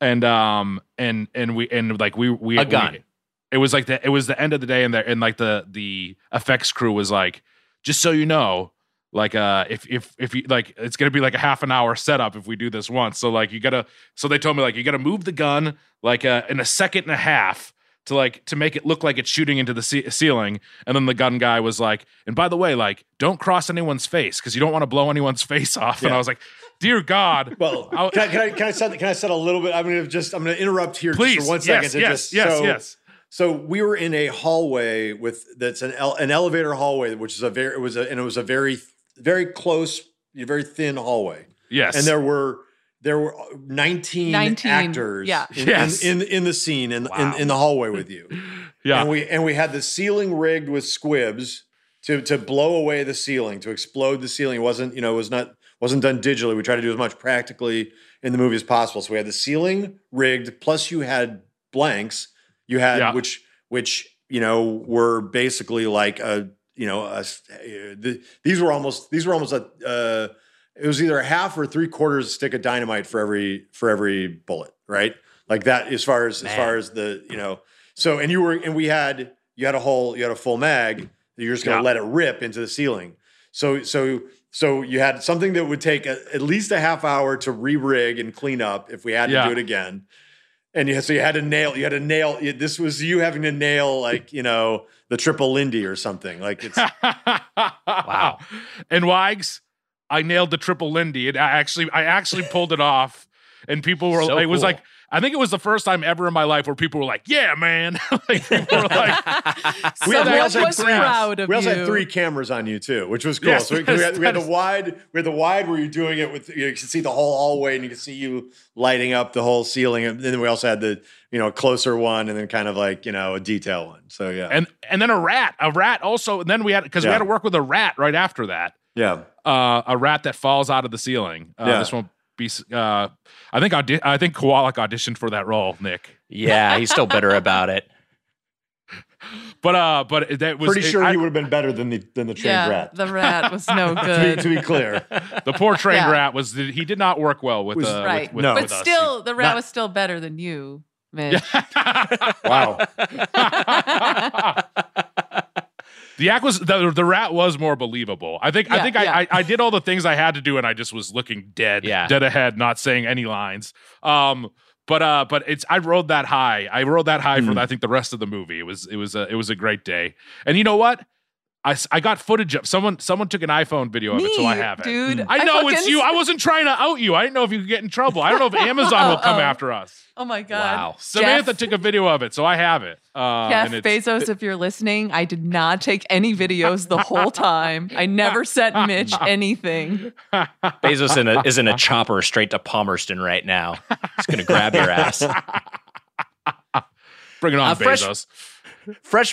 and um and and we and like we we A gun. we- it was like the it was the end of the day and the and like the the effects crew was like, just so you know, like uh if if if you like it's gonna be like a half an hour setup if we do this once. So like you gotta so they told me like you gotta move the gun like uh in a second and a half to like to make it look like it's shooting into the ce- ceiling and then the gun guy was like and by the way like don't cross anyone's face because you don't want to blow anyone's face off and i was like dear god Well, I'll- can I, can I can I set can I set a little bit? I'm gonna just I'm gonna interrupt here just for one second. yes to yes just, yes so, yes So we were in a hallway with that's an an elevator hallway, which is a very it was a and it was a very very close, very thin hallway, yes and there were there were 19, 19, actors yeah. in, Yes. in, in in the scene in, Wow. in in the hallway with you. yeah And we and we had the ceiling rigged with squibs to to blow away the ceiling, to explode the ceiling. It wasn't, you know, it was not wasn't done digitally. We tried to do as much practically in the movie as possible. So we had the ceiling rigged, plus you had blanks. You had Yeah. which which, you know, were basically like a, you know, a, the, these were almost these were almost a uh it was either a half or three quarters stick of dynamite for every for every bullet, right? Like that as far as as far as the, you know, so and you were and we had you had a whole you had a full mag you're just gonna Yeah. let it rip into the ceiling. So so so you had something that would take a, at least a half hour to re-rig and clean up if we had to Yeah. do it again. And you, so you had to nail, you had to nail. This was you having to nail like you know the triple Lindy or something. Like it's wow and wags i nailed the triple lindy and i actually i actually pulled it off and people were So it was cool. like i think it was the first time ever in my life where people were like yeah man like people were like We had- Someone also had three- proud of we also you. had three cameras on you too, which was cool. Yes, so we, we had, we had the wide, we had the wide where you're doing it with you, know, you can see the whole hallway and you can see you lighting up the whole ceiling. And then we also had the you know closer one and then kind of like you know a detail one. So yeah, and and then a rat a rat also and then we had because we had to work with a rat right after that yeah, uh a rat that falls out of the ceiling uh Yeah. this won't be uh i think audi- i think Kowalik auditioned for that role nick Yeah, he's still bitter about it. but uh but that was pretty it- sure I- he would have been better than the than the trained Yeah, rat. the rat was no to, be, good. to be clear, the poor trained Yeah. rat was he did not work well with Was- uh Right. with, with, No. but with us. still, the rat Not- was still better than you, Mitch. wow. The act was the, the rat was more believable. I think I think yeah. I, I I did all the things I had to do and I just was looking dead, Yeah. dead ahead, not saying any lines. Um, but uh, but it's I rode that high. I rode that high for Mm. I think the rest of the movie. It was it was a it was a great day. And you know what? I, s- I got footage of someone. Someone took an iPhone video of Me, it, so I have it. dude. I know it's fucking- you. I wasn't trying to out you. I didn't know if you could get in trouble. I don't know if Amazon will come Oh, oh. after us. Oh my god. Wow. Samantha Jeff, took a video of it, so I have it. Uh, Jeff and it's- Bezos, if you're listening, I did not take any videos the whole time. I never sent Mitch anything. Bezos in a, is in a chopper straight to Palmerston right now. He's gonna grab your ass. Bring it on, Uh, Bezos. Fresh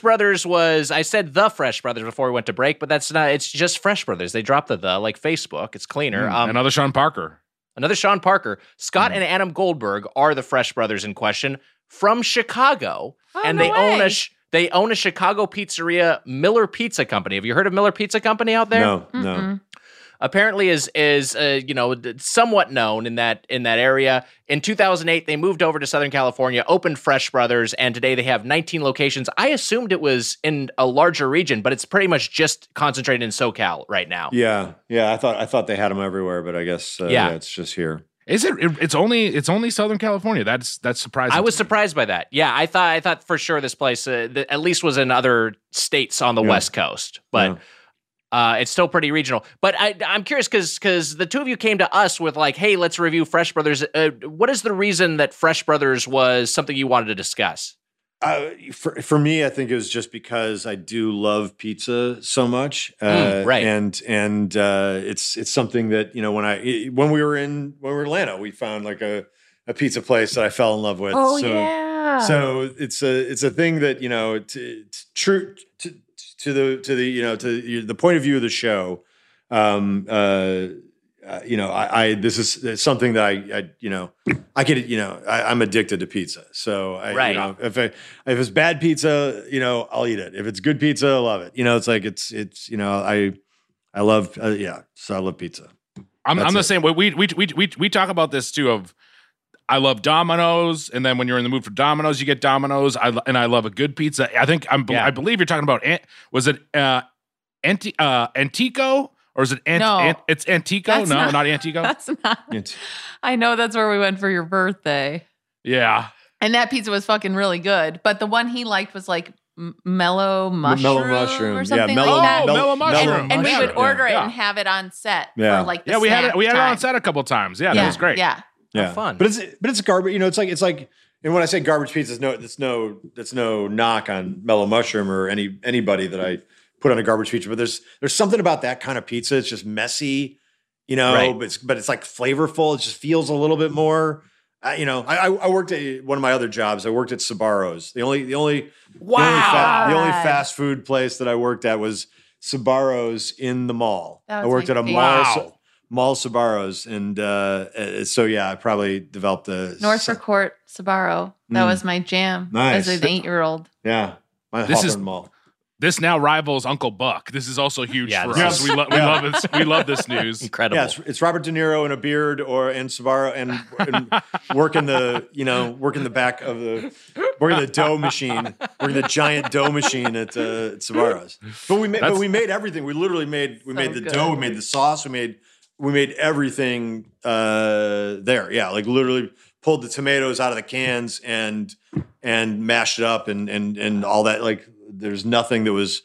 Brothers was I said the Fresh Brothers before we went to break, but that's not. It's just Fresh Brothers. They dropped the the like Facebook. It's cleaner. Um, Another Sean Parker. Another Sean Parker. Scott and Adam Goldberg are the Fresh Brothers in question from Chicago, Oh, and no they own a sh- they own a Chicago pizzeria, Miller Pizza Company. Have you heard of Miller Pizza Company out there? No, no. Apparently, is is uh, you know somewhat known in that in that area. In 2008, they moved over to Southern California, opened Fresh Brothers, and today they have 19 locations. I assumed it was in a larger region, but it's pretty much just concentrated in SoCal right now. Yeah, yeah. I thought I thought they had them everywhere, but I guess uh, Yeah. yeah. it's just here. Is it, it? It's only it's only Southern California. That's that's surprising. I was surprised by that. Yeah, I thought I thought for sure this place uh, th- at least was in other states on the Yeah. West Coast, but uh, it's still pretty regional. But I, I'm curious because because the two of you came to us with like, hey, let's review Fresh Brothers. Uh, what is the reason that Fresh Brothers was something you wanted to discuss? Uh, for for me, I think it was just because I do love pizza so much, uh, Mm, right. And and uh, it's it's something that you know when I when we were in when we were in Atlanta, we found like a a pizza place that I fell in love with. Oh so, yeah. So it's a it's a thing that you know to, to true to, to the to the you know to the point of view of the show. Um, uh, uh, you know, I, I this is it's something that I, I you know I could you know I, I'm addicted to pizza. So I, Right. you know, if I, if it's bad pizza, you know I'll eat it. If it's good pizza, I love it. You know, it's like it's it's you know I I love uh, yeah. So I love pizza. I'm, That's I'm the it. same way. We, we we we we talk about this too. Of I love Domino's, and then when you're in the mood for Domino's, you get Domino's. I and I love a good pizza. I think I'm. Yeah. I believe you're talking about. Was it uh, Anti uh, Antico or is it Ant- No. Ant- it's Antico? That's no, not- not Antico. That's not. It's, I know that's where we went for your birthday. yeah. And that pizza was fucking really good. But the one he liked was like m- mellow mushroom, mellow mushroom. or Yeah, mellow- like that. Oh, mellow mushroom. and, and we would Yeah. order it and have it on set Yeah. for like the Yeah, we had it. We had it on set a couple times. Yeah, yeah, that was great. Yeah. Yeah, fun. But it's but it's garbage. You know, it's like it's like. And when I say garbage pizza, it's no, it's no, that's no knock on Mellow Mushroom or any anybody that I put on a garbage pizza. But there's there's something about that kind of pizza. It's just messy, you know. Right. But it's but it's like flavorful. It just feels a little bit more. Uh, you know, I, I I worked at one of my other jobs. I worked at Sbarros. The only the only the only, fa- the only fast food place that I worked at was Sbarros in the mall. I worked my at a favorite. mall. Wow. Mall Sbarros, and uh, uh, so yeah, I probably developed a Norfolk Court, Sbarro. That Mm. was my jam Nice. as an eight year old. Yeah, my This is- Mall. This now rivals Uncle Buck. This is also huge Yeah, for this us. is- We, lo- we Yeah. love this. We love this news. Incredible. Yeah, it's, it's Robert De Niro in a beard or and Sbarro and, and working the you know working the back of the working the dough machine, working the giant dough machine at, uh, at Sbarros. But we made but we made everything. We literally made we So made the good. dough, we made the sauce, we made we made everything uh, there. Yeah, like literally pulled the tomatoes out of the cans and and mashed it up and and and all that. Like there's nothing that was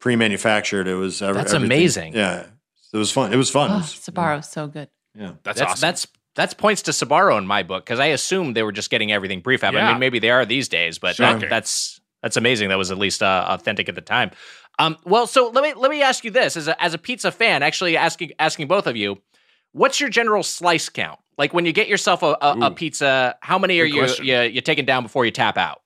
pre-manufactured. It was ev- That's everything. amazing. Yeah, it was fun. It was fun. It Oh, was- Sbarro's so good. yeah. That's, that's awesome. that's that's points to Sbarro in my book because I assumed they were just getting everything prefab. I mean, maybe they are these days, but that- that's that's amazing. That was at least uh, authentic at the time. Um, well, so let me let me ask you this as a as a pizza fan, actually asking asking both of you, what's your general slice count? Like when you get yourself a, a, a pizza, how many are you, you you taking down before you tap out?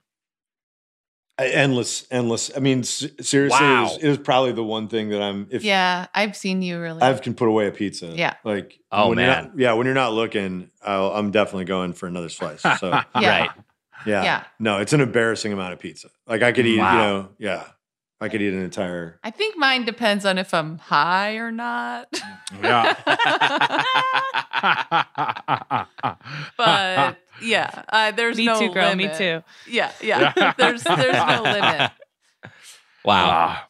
endless, endless. I mean, s- seriously, it, was, it was probably the one thing that I'm. If Yeah, I've seen you really. I can put away a pizza, Yeah. like Oh, when you're man. not- yeah, when you're not looking, I'll, I'm definitely going for another slice. So yeah. Right. yeah, Yeah. no, it's an embarrassing amount of pizza. Like I could eat, Wow. you know, yeah, I could eat an entire. I think mine depends on if I'm high or not. yeah. but yeah, uh, there's Me no too, girl. limit. Me too. Yeah, yeah. there's there's no limit. Wow. Ah,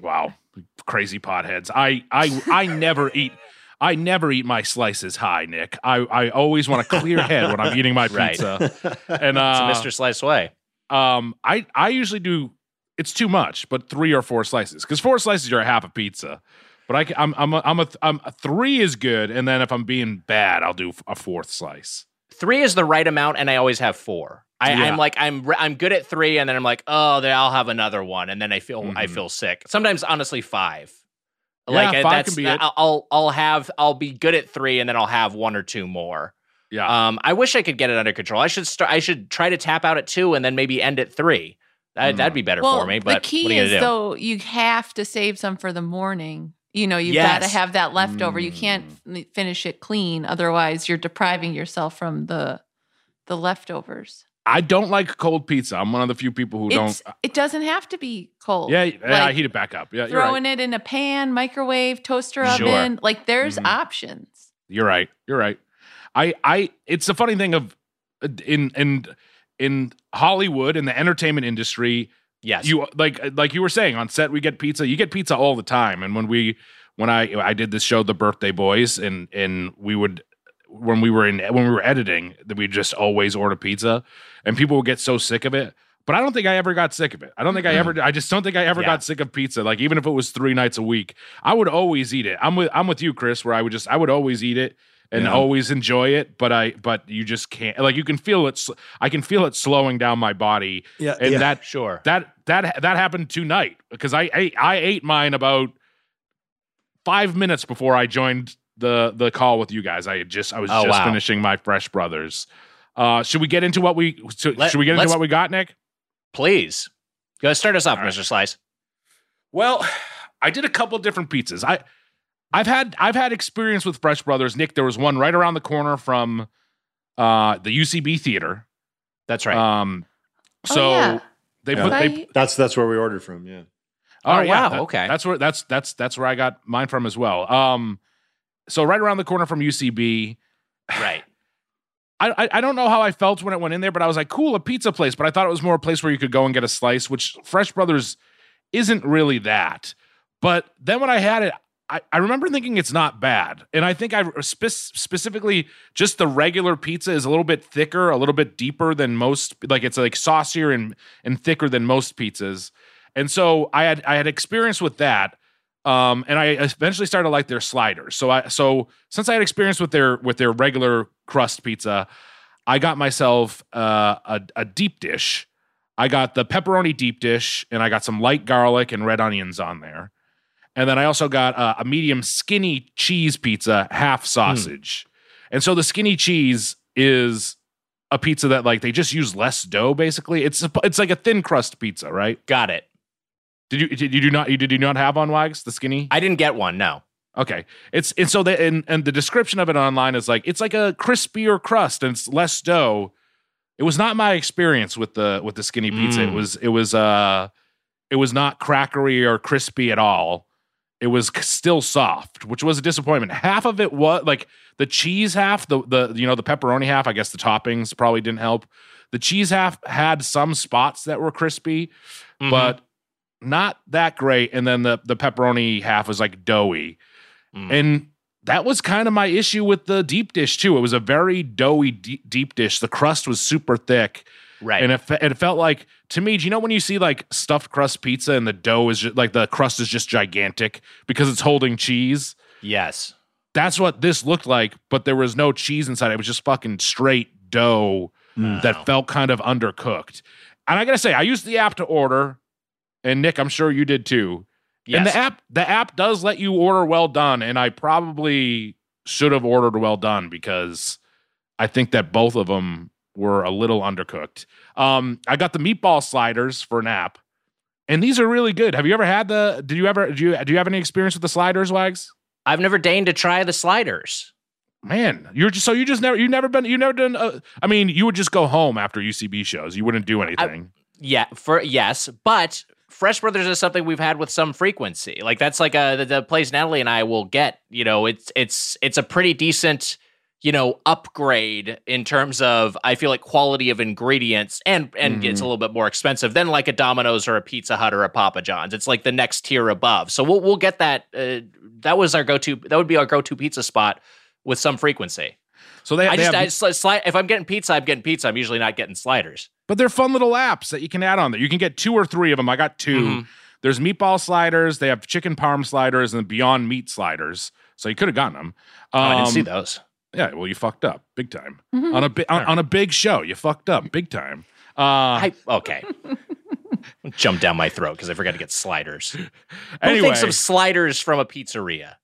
wow. Crazy potheads. I I I never eat I never eat my slices high, Nick. I, I always want a clear head when I'm eating my pizza. Right. pizza. And It's uh, a Mr. Slice way. um I I usually do it's too much, but three or four slices because four slices you're a half a pizza. But I, am I'm, a, I'm, a, I'm a three is good, and then if I'm being bad, I'll do a fourth slice. Three is the right amount, and I always have four. I, Yeah. I'm like I'm re- I'm good at three, and then I'm like, oh, then I'll have another one, and then I feel I Mhm. feel sick. Sometimes, honestly, five. Yeah, like five that's can be it. I'll I'll- I'll have I'll be good at three, and then I'll have one or two more. Yeah, Um, I wish I could get it under control. I should start. I should try to tap out at two, and then maybe end at three. That, Mm. That'd be better well, for me. But the key what are you is gonna do? though you have to save some for the morning. You know, you've got to have that leftover. You can't Mm. finish it clean, otherwise you're depriving yourself from the the leftovers. I don't like cold pizza. I'm one of the few people who It's, don't. it doesn't have to be cold. Yeah, yeah, I heat it back up. Yeah, you're right. throwing it in a pan, microwave, toaster Sure. oven. Like there's Mhm. options. You're right. You're right. I I it's a funny thing of uh, in in in Hollywood in the entertainment industry, yes, you like like you were saying on set we get pizza. You get pizza all the time. And when we when I I did this show The Birthday Boys and and we would when we were in when we were editing that we just always order pizza and people would get so sick of it. But I don't think I ever got sick of it. I don't think I ever I just don't think I ever Yeah. got sick of pizza. Like even if it was 3 nights a week, I would always eat it. I'm with I'm with you Chris where I would just I would always eat it and Yeah. always enjoy it, but I but you just can't like you can feel it i can feel it slowing down my body Yeah, and yeah. that sure. that that that happened tonight because I ate I ate mine about five minutes before I joined the the call with you guys. I had just I was Oh, just wow. finishing my Fresh Brothers. Uh, should we get into what we so, Let- should we get into what we got, Nick? Please, go start us off, All right. Mr. Slice. Well, I did a couple different pizzas. I I've had I've had experience with Fresh Brothers. Nick, there was one right around the corner from uh, the UCB theater. That's right. Um, Oh, so yeah. they Yeah. put they That's that's where we ordered from. Yeah. Oh, right, yeah, wow, that- okay. That's where that's that's that's where I got mine from as well. Um, so right around the corner from UCB. right. I, I I don't know how I felt when it went in there, but I was like, cool, a pizza place. But I thought it was more a place where you could go and get a slice, which Fresh Brothers isn't really that. But then when I had it, I, I remember thinking it's not bad. And I think I spe- specifically just the regular pizza is a little bit thicker, a little bit deeper than most, like it's like saucier and and thicker than most pizzas. And so I had I had experience with that. Um, and I eventually started to like their sliders. So I so since I had experience with their with their regular crust pizza, I got myself uh, a a deep dish. I got the pepperoni deep dish, and I got some light garlic and red onions on there. And then I also got uh, a medium skinny cheese pizza, half sausage. And so the skinny cheese is a pizza that like they just use less dough. Basically, it's it's like a thin crust pizza, right? Got it. Did you did you do not did you not have on Wags the skinny? I didn't get one. No. Okay, it's and so the and, and the description of it online is like it's like a crispier crust and it's less dough. It was not my experience with the with the skinny pizza. It Mm. was it was uh it was not crackery or crispy at all. It was still soft, which was a disappointment. Half of it was like the cheese half, the the you know the pepperoni half. I guess the toppings probably didn't help. The cheese half had some spots that were crispy, Mhm. but not that great. And then the the pepperoni half was like doughy. Mm. And that was kind of my issue with the deep dish too. It was a very doughy deep dish. The crust was super thick, right. and it, it felt like to me. Do you know when you see like stuffed crust pizza and the dough is just, like the crust is just gigantic because it's holding cheese? yes. That's what this looked like, but there was no cheese inside. It was just fucking straight dough Mm. that felt kind of undercooked. And I gotta say, I used the app to order, and Nick, I'm sure you did too. Yes. And the app, the app does let you order well done, and I probably should have ordered well done because I think that both of them were a little undercooked. Um, I got the meatball sliders for an app, and these are really good. Have you ever had the? Did you ever? Do you do you have any experience with the sliders, Wags? I've never deigned to try the sliders. Man, you're just so you just never you never been you never done. Uh, I mean, you would just go home after UCB shows. You wouldn't do anything. Yeah, for yes, but Fresh Brothers is something we've had with some frequency. Like that's like a the, the place Natalie and I will get. You know, it's it's it's a pretty decent you know upgrade in terms of I feel like quality of ingredients and and it's a little bit more expensive than like a Domino's or a Pizza Hut or a Papa John's. It's like the next tier above. So we'll we'll get that. Uh, that was our go to. That would be our go to pizza spot with some frequency. So they, I they just have, I, sli- if I'm getting pizza, I'm getting pizza. I'm usually not getting sliders. but they're fun little apps that you can add on there. You can get two or three of them. I got 2 Mhm. There's meatball sliders. They have chicken parm sliders and Beyond Meat sliders. So you could have gotten them. Oh, I didn't see Um, those. Yeah, well, you fucked up big time Mhm. on a bi- on, on a big show. You fucked up big time. Uh, I, okay. Jump down my throat because I forgot to get sliders. Who anyway, thinks of sliders from a pizzeria?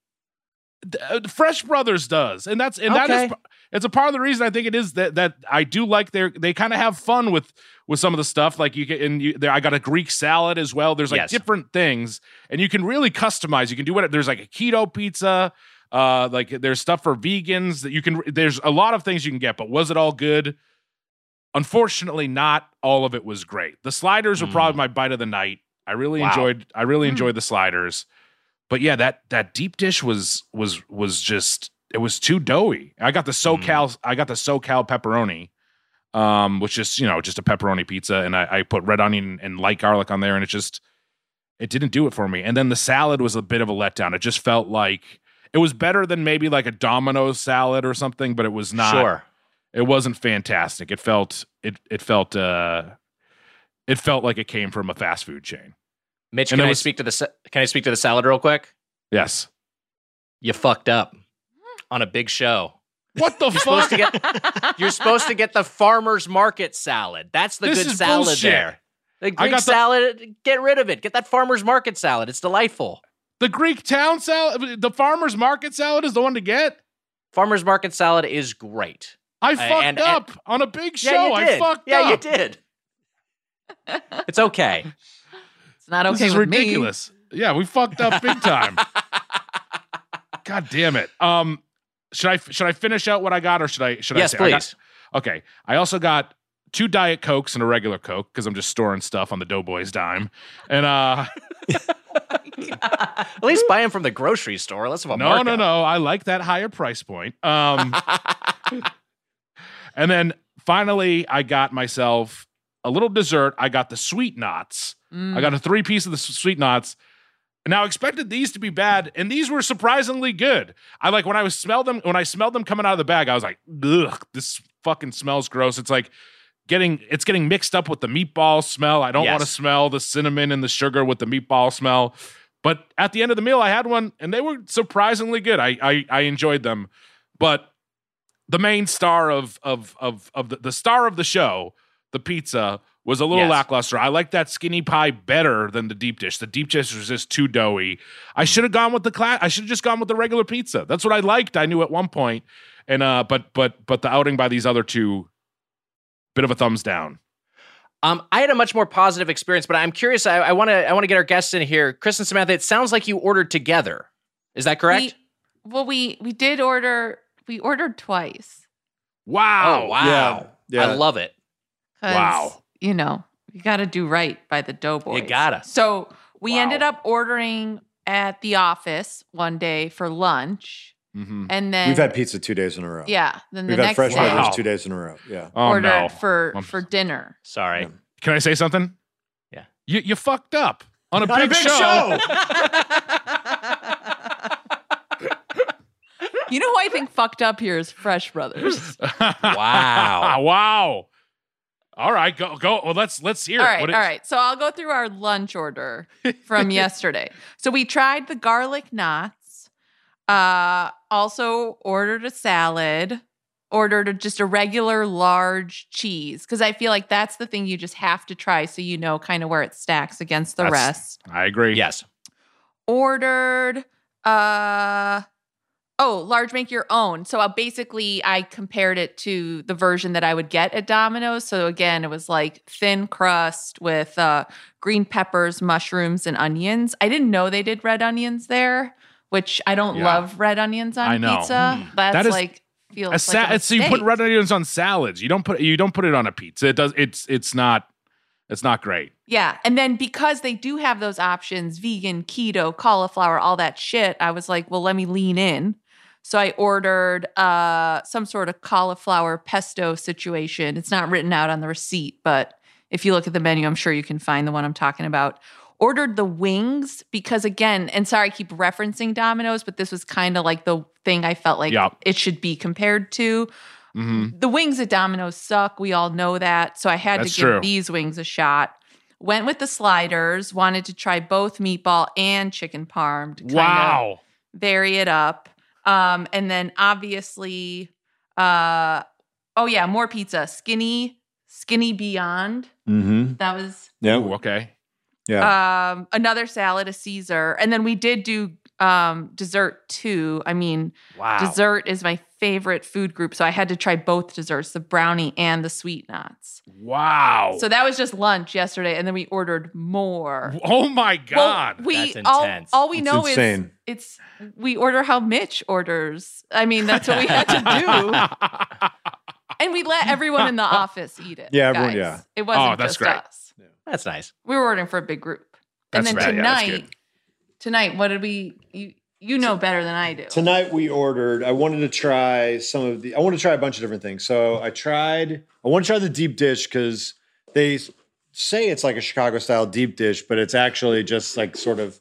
uh, Fresh Brothers does, and that's and that Okay. is it's a part of the reason I think it is that that I do like their they kind of have fun with with some of the stuff like you get and you there I got a Greek salad as well. There's like Yes. different things, and you can really customize. You can do what there's like a keto pizza. Uh, like there's stuff for vegans that you can. There's a lot of things you can get, but was it all good? Unfortunately, not all of it was great. The sliders were Mm. probably my bite of the night. I really Wow. enjoyed. I really Mm. enjoyed the sliders, but yeah, that that deep dish was was was just it was too doughy. I got the SoCal. I got the SoCal pepperoni, um, which is you know just a pepperoni pizza, and I, I put red onion and light garlic on there, and it just it didn't do it for me. And then the salad was a bit of a letdown. It just felt like it was better than maybe like a Domino's salad or something, but it was not. Sure. It wasn't fantastic. It felt it it felt uh it felt like it came from a fast food chain. Mitch, And can I was- speak to the can I speak to the salad real quick? Yes. You fucked up on a big show. What the supposed fuck? to get you're supposed to get the farmer's market salad. That's the This good salad bullshit. there. The Greek got the- salad, get rid of it. Get that farmer's market salad. It's delightful. The Greek town salad, the farmer's market salad is the one to get. Farmer's market salad is great. I Uh, fucked and- and- up on a big show. Yeah, you I did. fucked yeah, up. you did. It's okay. It's not okay this is with ridiculous. Yeah, we fucked up big time. God damn it. Um, should I should I finish out what I got or should I should yes, I say I got- please. Okay. I also got two Diet Cokes and a regular Coke because I'm just storing stuff on the Doughboys dime. And uh At least buy them from the grocery store. Let's have a no, no, markup. no. I like that higher price point. Um and then finally I got myself a little dessert. I got the sweet knots. me. I got a three piece of the sweet knots. Now I expected these to be bad, and these were surprisingly good. I like when I was smelled them when I smelled them coming out of the bag. I was like, "Ugh, this fucking smells gross." It's like getting it's getting mixed up with the meatball smell. I don't want to smell the cinnamon and the sugar with the meatball smell. But at the end of the meal, I had one, and they were surprisingly good. I I, I enjoyed them, but the main star of of of of the, the star of the show, the pizza, was a little Yes. lackluster. I like that skinny pie better than the deep dish. The deep dish was just too doughy. I should have gone with the class. I should have just gone with the regular pizza. That's what I liked. I knew at one point, and uh, but but but the outing by these other two, bit of a thumbs down. Um, I had a much more positive experience, but I'm curious. I want to I want to get our guests in here, Chris and Samantha. It sounds like you ordered together. Is that correct? We, well, we we did order. We ordered twice. Wow! oh wow! Yeah, yeah. I love it. Wow. You know, you got to do right by the Doughboys. You gotta. So we Wow. ended up ordering at the office one day for lunch, Mhm. and then We've had pizza two days in a row. yeah. Then the We've had next fresh day Wow. two days in a row. Yeah. Oh ordered no! for I'm- for dinner. Sorry. Yeah. Can I say something? Yeah. You you fucked up on a On a big, big show. You know who I think fucked up here is Fresh Brothers. Wow. wow! All right, go go. Well, let's let's hear All it. right, What all is- right. So I'll go through our lunch order from yesterday. So we tried the garlic knots. Uh, also ordered a salad. Ordered a, just a regular large cheese because I feel like that's the thing you just have to try so you know kind of where it stacks against the That's- rest. I agree. Yes. Ordered uh oh large make your own so uh, basically i compared it to the version that i would get at domino's so again it was like thin crust with uh green peppers mushrooms and onions i didn't know they did red onions there which i don't Yeah. love red onions on I know. pizza Mm. that's That is like feels sa- like so you put red onions on salads. You don't put you don't put it on a pizza. It does. It's it's not it's not great. Yeah. And then because they do have those options vegan, keto, cauliflower, all that shit, I was like, well, let me lean in. So I ordered uh, some sort of cauliflower pesto situation. It's not written out on the receipt, but if you look at the menu, I'm sure you can find the one I'm talking about. Ordered the wings because again, and sorry, I keep referencing Domino's, but this was kind of like the thing I felt like Yep. it should be compared to. hmm The wings at Domino's suck. We all know that. So I had That's to give true. these wings a shot. Went with the sliders, wanted to try both meatball and chicken parm to Wow. vary it up. Um, and then obviously, uh, oh yeah, more pizza. Skinny, skinny beyond. Mm-hmm. That was Yeah. Ooh, okay. Yeah. um another salad, a Caesar, and then we did do um dessert too. I mean, Wow. dessert is my favorite food group, so I had to try both desserts, the brownie and the sweet nuts. Wow. So that was just lunch yesterday, and then we ordered more. oh my Well, God. we That's all, intense. all we It's know insane. is it's we order how Mitch orders. I mean, that's what we had to do, and we let everyone in the office eat it. Yeah, everyone- guys. yeah. It wasn't Oh, that's just great. us. That's nice. We were ordering for a big group, That's and then right, tonight, good. tonight, what did we? You you know better than I do. Tonight we ordered. I wanted to try some of the. I want to try a bunch of different things. So I tried. I want to try the deep dish because they say it's like a Chicago style deep dish, but it's actually just like sort of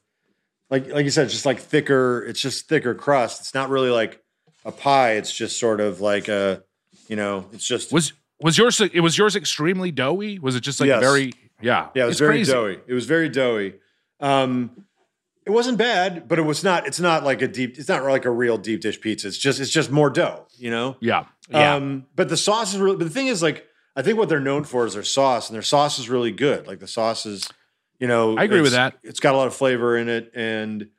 like like you said, just like thicker. It's just thicker crust. It's not really like a pie. It's just sort of like a you know. It's just was was yours it was yours extremely doughy? Was it just like Yes. very yeah. Yeah, it was It's very crazy. doughy. It was very doughy. Um, it wasn't bad, but it was not. It's not like a deep. It's not like a real deep dish pizza. It's just. It's just more dough. You know. Yeah. Yeah. Um, but the sauce is really. But the thing is, like, I think what they're known for is their sauce, and their sauce is really good. Like the sauce is, you know, I agree with that. It's got a lot of flavor in it, and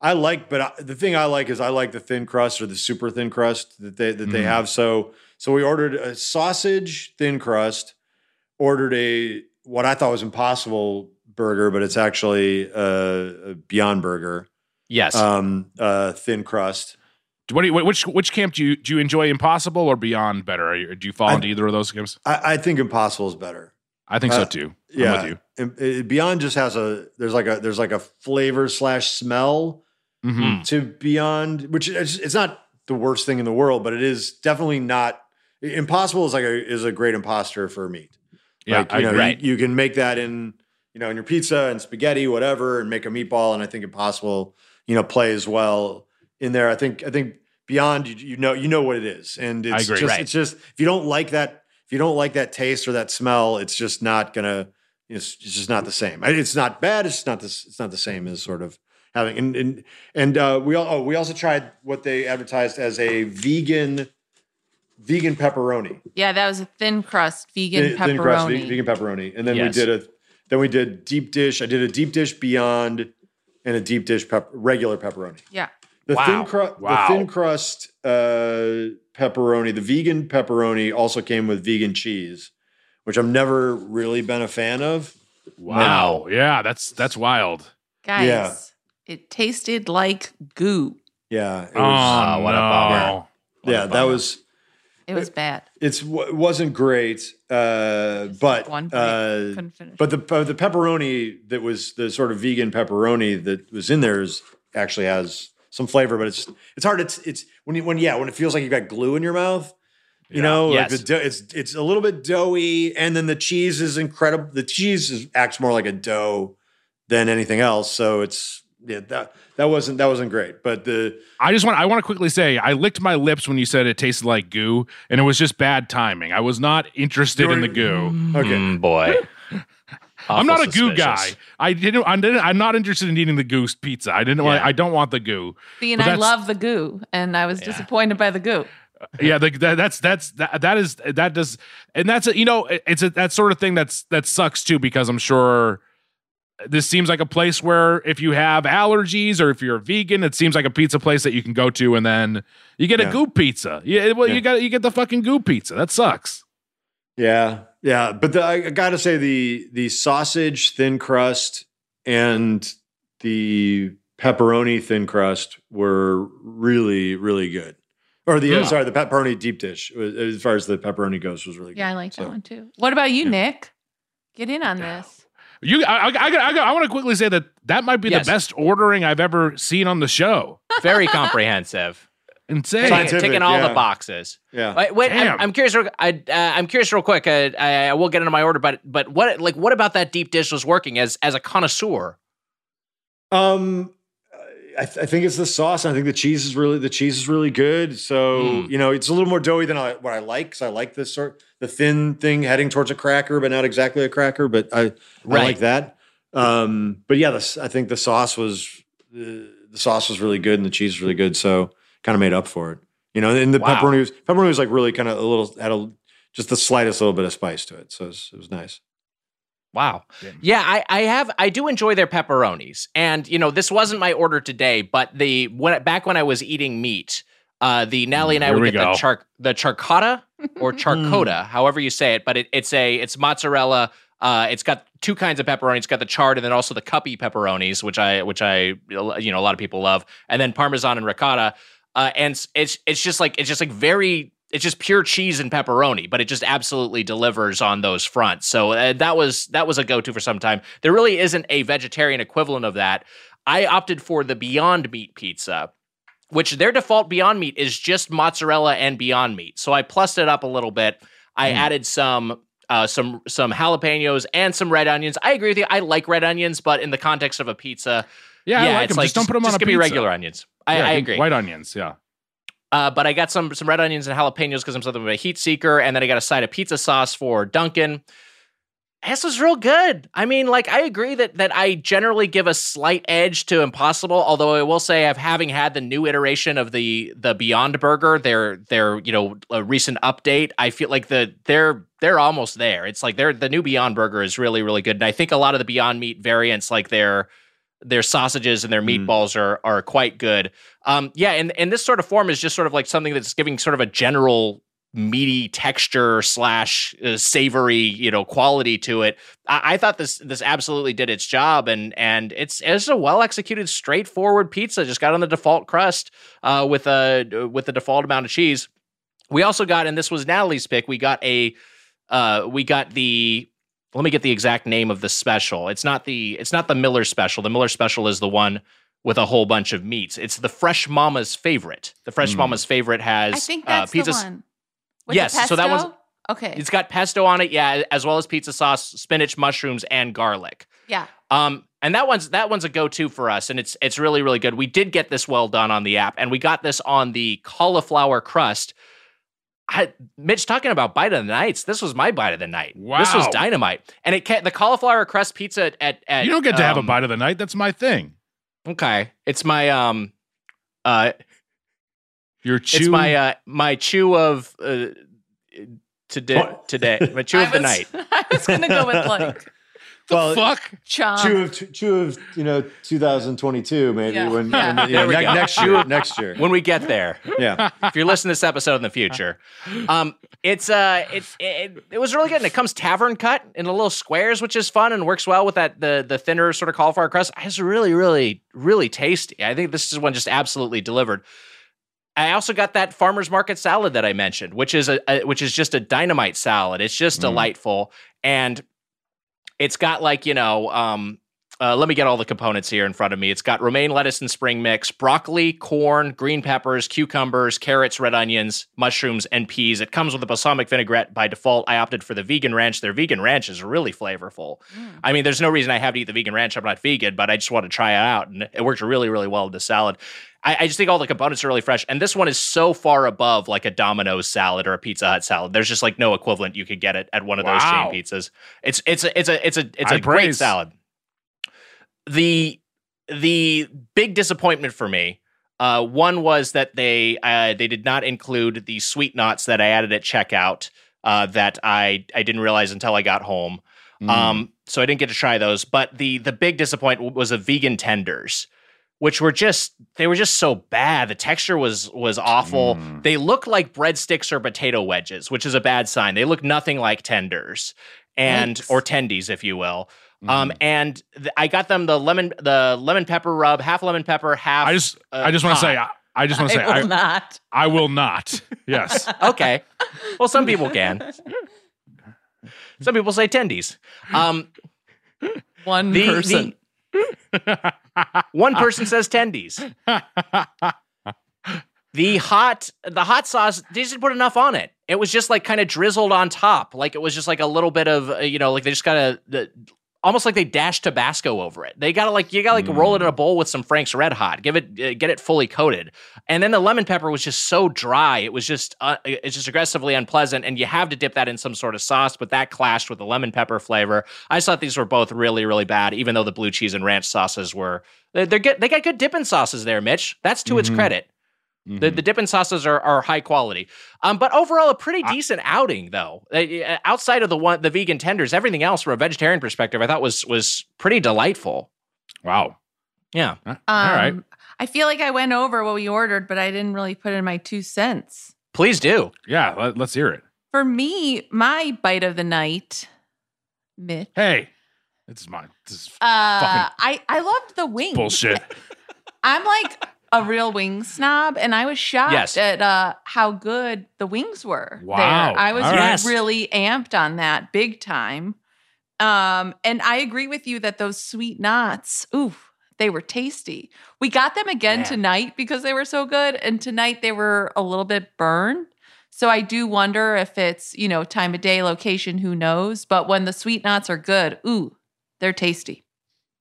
I like. But I, the thing I like is I like the thin crust or the super thin crust that they that they Mhm. have. So so we ordered a sausage thin crust, ordered a what I thought was impossible burger, but it's actually a, a Beyond Burger, Yes. um, uh, thin crust. What do you, which which camp do you do you enjoy Impossible or Beyond better? Are you, do you fall I- into either of those camps? I, I think Impossible is better. I think so uh, too. I'm Yeah, with you. And- and Beyond just has a there's like a there's like a flavor slash smell Mhm. to Beyond, which is it's not the worst thing in the world, but it is definitely not. Impossible is like a is a great imposter for meat. Yeah, like, I you know, agree. you, you can make that in you know in your pizza and spaghetti, whatever, and make a meatball. And I think Impossible, you know, plays well in there. I think I think Beyond, you, you know, you know what it is, and it's agree. just Right. it's just if you don't like that if you don't like that taste or that smell, it's just not gonna it's, it's just not the same. It's not bad. It's not this. It's not the same as sort of having and and and uh, we all oh, we also tried what they advertised as a vegan vegan pepperoni. yeah, that was a thin crust vegan Thin- pepperoni. thin crust vegan pepperoni, and then Yes. we did a then we did deep dish. I did a deep dish beyond and a deep dish pep- regular pepperoni. Yeah, The Wow. thin crust, Wow. the thin crust uh, pepperoni, the vegan pepperoni also came with vegan cheese, which I've never really been a fan of. Wow. Yeah, that's that's wild. guys, Yeah. it tasted like goo. Yeah, it Oh, was, what a bummer. what a yeah, that was It was bad. it's it wasn't great, uh, but One uh, finish. but the uh, the pepperoni that was the sort of vegan pepperoni that was in there is actually has some flavor, but it's it's hard. It's it's when you when yeah when it feels like you got glue in your mouth. You Yeah. know, like Yes. the dough, it's it's a little bit doughy, and then the cheese is incredible. The cheese is, acts more like a dough than anything else. So it's yeah that that wasn't that wasn't great. But the I just want I want to quickly say I licked my lips when you said it tasted like goo, and it was just bad timing. I was not interested in the goo. okay, Mm, boy. I'm not a Awful goo guy. I didn't. I didn't. I'm not interested in eating the goose pizza. I didn't. want I don't want the goo. See, and I love the goo, and I was disappointed by the goo. yeah, the, that, that's that's that, that is that does, and that's a, you know it's a, that sort of thing that's that sucks too because I'm sure this seems like a place where if you have allergies or if you're a vegan, it seems like a pizza place that you can go to and then you get a Yeah. goo pizza. Yeah, well, Yeah. you got you get the fucking goo pizza. That sucks. Yeah, yeah, but the, I got to say the the sausage thin crust and the pepperoni thin crust were really really good. Or the uh, Hmm. sorry, the pepperoni deep dish as far as the pepperoni goes was really good. Yeah, I like So, that one too. What about you, Nick? Get in on this. You, I, I, I, I, I want to quickly say that that might be Yes. the best ordering I've ever seen on the show. Very comprehensive. Insane. ticking, Scientific, ticking all the boxes. Yeah. Wait, wait I'm, Damn. I'm curious. real- I, uh, I'm curious, real quick. Uh, I, I will get into my order, but but what like what about that deep dish was working as as a connoisseur? Um, I, th- I think it's the sauce. I think the cheese is really the cheese is really good. So Mm. you know, it's a little more doughy than I, what I like because I like this sort the thin thing heading towards a cracker, but not exactly a cracker. But I, I like that. Um, but yeah, this, I think the sauce was uh, the sauce was really good and the cheese was really good. So kind of made up for it. You know, and the Wow. pepperoni was pepperoni was like really kind of a little had a just the slightest little bit of spice to it. So it was, it was nice. Wow. Yeah, I, I have I do enjoy their pepperonis. And you know, this wasn't my order today, but the when back when I was eating meat, uh the Nally and I Here would get go. the char the charcotta or charcotta, however you say it, but it, it's a it's mozzarella. Uh, it's got two kinds of pepperoni. It's got the charred and then also the cuppy pepperonis, which I which I you know a lot of people love, and then parmesan and ricotta. Uh, and it's it's just like it's just like very it's just pure cheese and pepperoni, but it just absolutely delivers on those fronts. So uh, that was that was a go to for some time. There really isn't a vegetarian equivalent of that. I opted for the Beyond Meat pizza, which their default Beyond Meat is just mozzarella and Beyond Meat. So I plussed it up a little bit. I added some uh, some some jalapenos and some red onions. I agree with you. I like red onions, but in the context of a pizza, Yeah, I like it's them. just don't put them on just a pizza. regular onions. I, Yeah, I agree. White onions, yeah. Uh, but I got some some red onions and jalapenos because I'm something of a heat seeker, and then I got a side of pizza sauce for Duncan. This was real good. I mean, like I agree that that I generally give a slight edge to Impossible, although I will say I've having had the new iteration of the the Beyond Burger, their their you know recent update. I feel like the they're they're almost there. It's like they're the new Beyond Burger is really really good, and I think a lot of the Beyond Meat variants, like their their sausages and their Mm. meatballs are are quite good. Um, yeah, and and this sort of form is just sort of like something that's giving sort of a general meaty texture slash uh, savory you know quality to it. I, I thought this this absolutely did its job, and and it's it's a well executed, straightforward pizza. Just got on the default crust uh, with a with the default amount of cheese. We also got, and this was Natalie's pick. We got a uh, we got the let me get the exact name of the special. It's not the it's not the Miller special. The Miller special is the one with a whole bunch of meats. It's the Fresh Mama's favorite. The Fresh Mm. Mama's favorite has I think uh, that's pizza. the one. With Yes, the so that one's- okay. It's got pesto on it, yeah, as well as pizza sauce, spinach, mushrooms, and garlic. yeah. Um, and that one's that one's a go-to for us, and it's it's really really good. We did get this well done on the app, and we got this on the cauliflower crust. I, Mitch talking about bite of the nights. This was my bite of the night. Wow. This was dynamite, and it ca- the cauliflower crust pizza at, at You don't get to have a um, bite of the night. That's my thing. Okay, it's my um, uh, Your chew. it's my uh, my chew of uh, today today my chew I of the was- night. I was gonna go with like Well, fuck. chom. two of two of you know 2022 maybe Yeah. when, Yeah. when you know, ne- next year next year When we get there, yeah if you're listening to this episode in the future, um, it's uh, it, it it was really good, and it comes tavern cut in the little squares, which is fun and works well with that the the thinner sort of cauliflower crust. It's really really really tasty. I think this is one just absolutely delivered. I also got that farmers market salad that I mentioned, which is a, a which is just a dynamite salad. It's just Mm. delightful, and it's got like you know um, uh, let me get all the components here in front of me. It's got romaine lettuce and spring mix, broccoli, corn, green peppers, cucumbers, carrots, red onions, mushrooms, and peas. It comes with a balsamic vinaigrette by default. I opted for the vegan ranch. Their vegan ranch is really flavorful. I mean, there's no reason I have to eat the vegan ranch. I'm not vegan, but I just want to try it out, and it worked really, really well with the salad. I, I just think all the components are really fresh, and this one is so far above like a Domino's salad or a Pizza Hut salad. There's just like no equivalent you could get it at one of those Wow. chain pizzas. It's it's a it's a it's a it's I a great praise. salad. The the big disappointment for me, uh, one was that they uh, they did not include the sweet knots that I added at checkout. Uh, that I I didn't realize until I got home. Mm. Um, so I didn't get to try those. But the the big disappointment was the vegan tenders, which were just they were just so bad. The texture was was awful. Mm. They look like breadsticks or potato wedges, which is a bad sign. They look nothing like tenders and Yikes. or tendies, if you will. Mm-hmm. Um, and th- I got them the lemon the lemon pepper rub, half lemon pepper, half. I just, uh, I just want to say. I, I just want to say, I will I, not. I will not. Yes. okay. Well, some people can. Some people say tendies. Um, One the, person. the- one person says tendies. the hot the hot sauce they didn't put enough on it. It was just like kind of drizzled on top, like it was just like a little bit of uh, you know, like they just got to almost like they dashed Tabasco over it. They gotta like you gotta like roll it in a bowl with some Frank's Red Hot, give it uh, get it fully coated, and then the lemon pepper was just so dry. It was just uh, it's just aggressively unpleasant, and you have to dip that in some sort of sauce, but that clashed with the lemon pepper flavor. I just thought these were both really really bad, even though the blue cheese and ranch sauces were they're, they're good. They got good dipping sauces there, Mitch. That's to its Mhm. Credit. The, the dipping sauces are, are high quality, um, but overall a pretty decent outing though. Uh, uh, outside of the one the vegan tenders, everything else from a vegetarian perspective, I thought was was pretty delightful. Wow. Yeah, All Um, right. I feel like I went over what we ordered, but I didn't really put in my two cents. please do. Yeah, let, let's hear it. For me, my bite of the night, Mitch. Hey, this is mine. This is Uh, Fucking I I loved the wings. bullshit. I'm like a real wing snob, and I was shocked Yes. at uh, how good the wings were. Wow. there. I was right. really amped on that big time. Um, and I agree with you that those sweet knots, ooh, they were tasty. We got them again Man. tonight because they were so good, and tonight they were a little bit burned. So I do wonder if it's you know time of day, location, who knows. But when the sweet knots are good, ooh, they're tasty.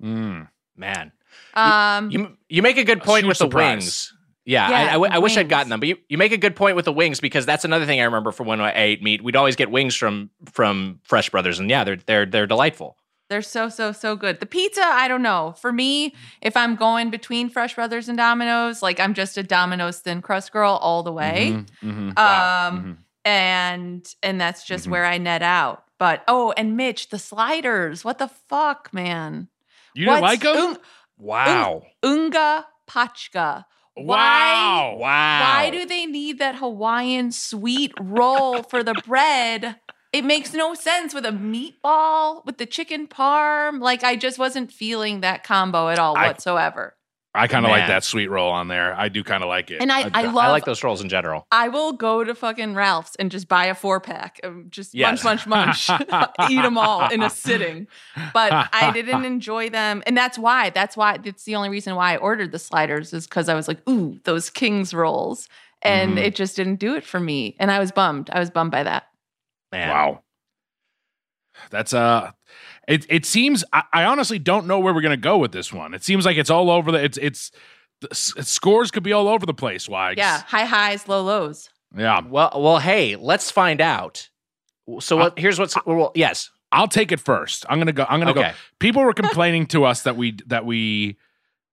Mm. Man, Um, you you make a good point huge with the surprise. wings. Yeah, Yeah, I, I w- the I wish I'd gotten them, but you, you make a good point with the wings because that's another thing I remember from when I ate meat. We'd always get wings from from Fresh Brothers, and yeah, they're they're they're delightful. They're so so so good. The pizza, I don't know. For me, if I'm going between Fresh Brothers and Domino's, like I'm just a Domino's thin crust girl all the way. Mhm, mhm. Um Mhm. and and that's just Mhm. where I net out. But oh, and Mitch, the sliders. What the fuck, man? You didn't What's like them? Un- Wow, Unga Pachka. wow. Wow. Why do they need that Hawaiian sweet roll for the bread? It makes no sense with a meatball, with the chicken parm. Like I just wasn't feeling that combo at all I- whatsoever. I kind of like that sweet roll on there. I do kind of like it. And I, I, I love like those rolls in general. I will go to fucking Ralph's and just buy a four pack, of just Yes. munch, munch, munch, eat them all in a sitting. But I didn't enjoy them, and that's why. That's why. That's the only reason why I ordered the sliders is because I was like, ooh, those King's rolls, and Mhm. it just didn't do it for me, and I was bummed. I was bummed by that. Man. Wow. That's uh it it seems I, I honestly don't know where we're gonna go with this one. It seems like it's all over the it's it's the s- scores could be all over the place, Why? Yeah, high highs, low lows. Yeah. Well, well, hey, let's find out. So what, here's what's well, yes. I'll take it first. I'm gonna go I'm gonna Okay. go. People were complaining to us that we that we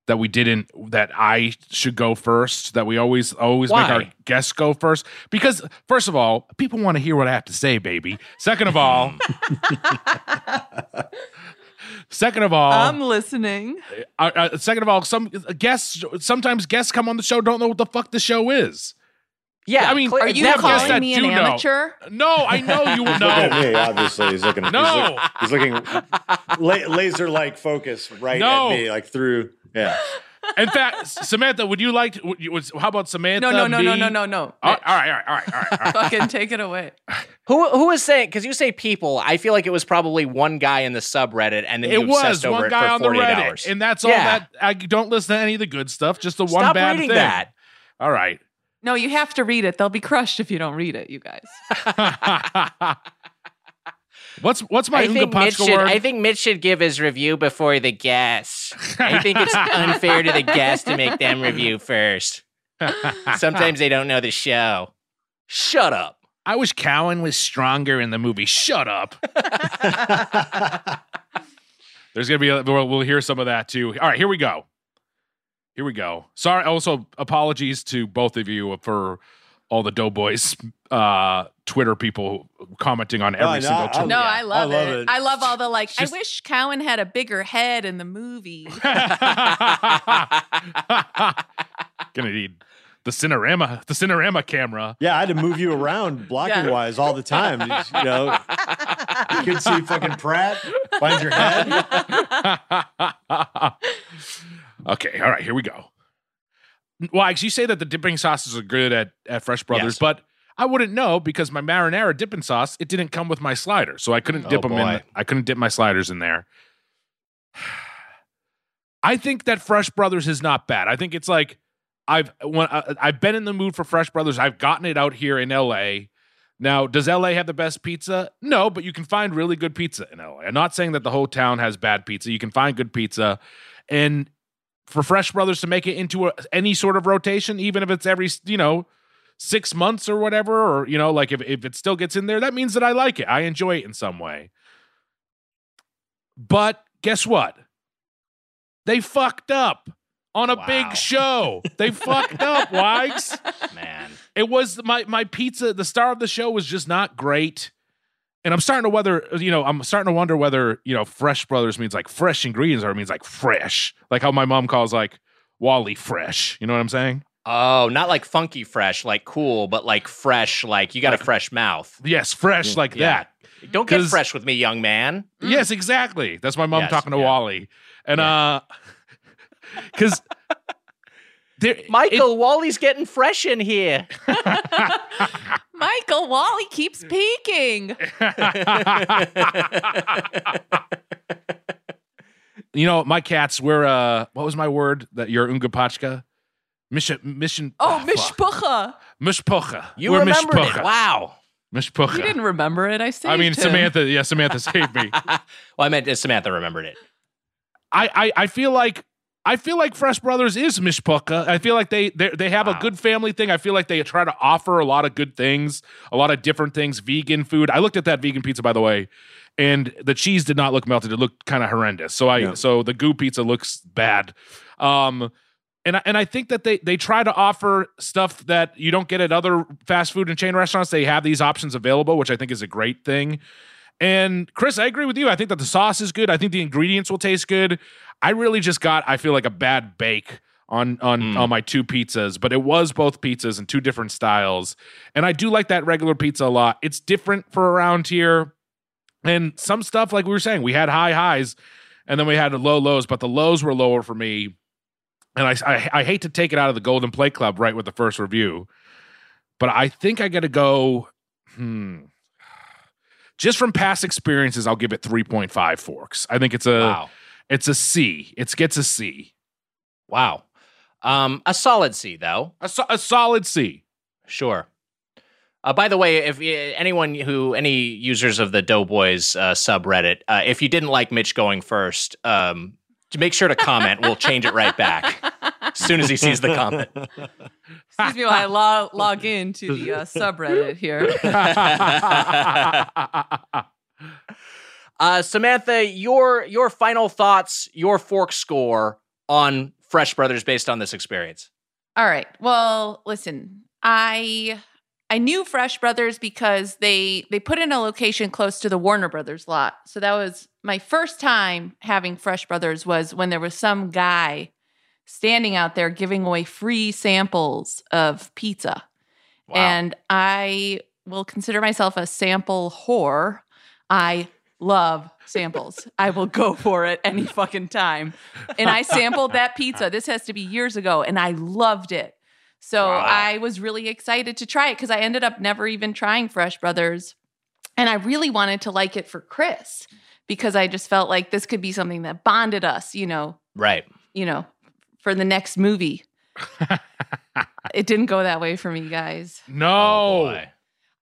that we didn't that I should go first, that we always always make our guests go first. Because first of all, people want to hear what I have to say, baby. Second of all, second of all, I'm listening. Uh, uh, second of all, some guests sometimes guests come on the show don't know what the fuck the show is. Yeah, I mean, Are you calling me an do know. amateur? No, I know you He's looking at know. me, obviously. He's looking. No. He's, look, he's looking la- laser like focus right No. at me, like through. Yeah. In fact, Samantha, would you like? To, would you, was, how about Samantha? No, no, no, no, me? no, no, no. Oh, all Mitch. All right, all right, all right, all right. Fucking take it away. Who who was saying? Because you say people, I feel like it was probably one guy in the subreddit, and then It you was obsessed over one it guy for on the Reddit, hours. and that's all Yeah. that. I don't listen to any of the good stuff. Just the one Stop bad reading thing. that. All right. No, you have to read it. They'll be crushed if you don't read it, you guys. what's what's my I think Mitch should. word? I think Mitch should give his review before the guests. I think it's unfair to the guests to make them review first. Sometimes they don't know the show. Shut up. I wish Cowan was stronger in the movie. Shut up. There's gonna be a, we'll, we'll hear some of that too. All right, here we go. Here we go. Sorry. Also, apologies to both of you for all the Doughboys uh, Twitter people commenting on every Oh, no, single I- tweet. No, I love, I love it. it. I love all the like. Just- I wish Cowan had a bigger head in the movie. Gonna need the Cinerama, the Cinerama camera. Yeah, I had to move you around blocking Yeah. wise all the time. You know, you could see fucking Pratt, find your head. okay, all right, here we go. Wags, you say that the dipping sauces are good at, at Fresh Brothers, Yes. but I wouldn't know because my marinara dipping sauce it didn't come with my slider, so I couldn't Oh, dip them in. I couldn't dip my sliders in there. I think that Fresh Brothers is not bad. I think it's like I've when I, I've been in the mood for Fresh Brothers. I've gotten it out here in LA. Now, does LA have the best pizza? No, but you can find really good pizza in LA. I'm not saying that the whole town has bad pizza. You can find good pizza, and for Fresh Brothers to make it into a, any sort of rotation, even if it's every you know six months or whatever, or you know, like if if it still gets in there, that means that I like it. I enjoy it in some way. But guess what? They fucked up on a Wow. big show. They fucked up, Wags. Man. It was my my pizza. The star of the show was just not great, and I'm starting to whether you know I'm starting to wonder whether you know Fresh Brothers means like fresh ingredients or it means like fresh, like how my mom calls like Wally fresh. You know what I'm saying? Oh, not like funky fresh, like cool, but like fresh, like you got a fresh mouth. Yes, fresh like Yeah. that. Don't get fresh with me, young man. Yes, exactly. That's my mom Yes, talking to yeah. Wally, and uh, because there, Michael, Wally's getting fresh in here. Michael Wally keeps peeking. you know, my cats. We're uh, what was my word that you're ungapachka? Mission, mission. Oh, ah, fuck. Mishpucha. Mishpocha. You We're remembered mishpocha. it. Wow. Mishpocha. You didn't remember it. I saved I mean, him. Samantha. Yeah, Samantha saved me. well, I meant uh, Samantha remembered it. I, I, I feel like I feel like Fresh Brothers is mishpocha. I feel like they they they have a good family thing. I feel like they try to offer a lot of good things, a lot of different things, vegan food. I looked at that vegan pizza by the way, and the cheese did not look melted. It looked kind of horrendous. So I Yeah. so the goo pizza looks bad. Um and I, and I think that they they try to offer stuff that you don't get at other fast food and chain restaurants. They have these options available, which I think is a great thing. And Chris, I agree with you. I think that the sauce is good. I think the ingredients will taste good. I really just got, I feel like a bad bake on on Mm. on my two pizzas, but it was both pizzas in two different styles. And I do like that regular pizza a lot. It's different for around here. And some stuff, like we were saying, we had high highs and then we had low lows, but the lows were lower for me. And I, I, I hate to take it out of the Golden Plate Club right with the first review, but I think I got to go. Hmm. Just from past experiences, I'll give it 3.5 forks. I think it's a wow. it's a C. It gets a C. Wow. Um, a solid C, though. A, so- a solid C. Sure. Uh, by the way, if anyone who any users of the Doughboys uh, subreddit, uh, if you didn't like Mitch going first, um, to make sure to comment. we'll change it right back as soon as he sees the comment. Excuse me while I log, log into the uh, subreddit here. Uh, Samantha, your your final thoughts, your fork score on Fresh Brothers based on this experience. All right. Well, listen, I I knew Fresh Brothers because they they put in a location close to the Warner Brothers lot. So that was my first time having Fresh Brothers was when there was some guy standing out there giving away free samples of pizza. Wow. And I will consider myself a sample whore. I love samples. I will go for it any fucking time. And I sampled that pizza. This has to be years ago, and I loved it. So Wow. I was really excited to try it because I ended up never even trying Fresh Brothers. And I really wanted to like it for Chris because I just felt like this could be something that bonded us, you know, right. you know, for the next movie. it didn't go that way for me, guys. no. Oh.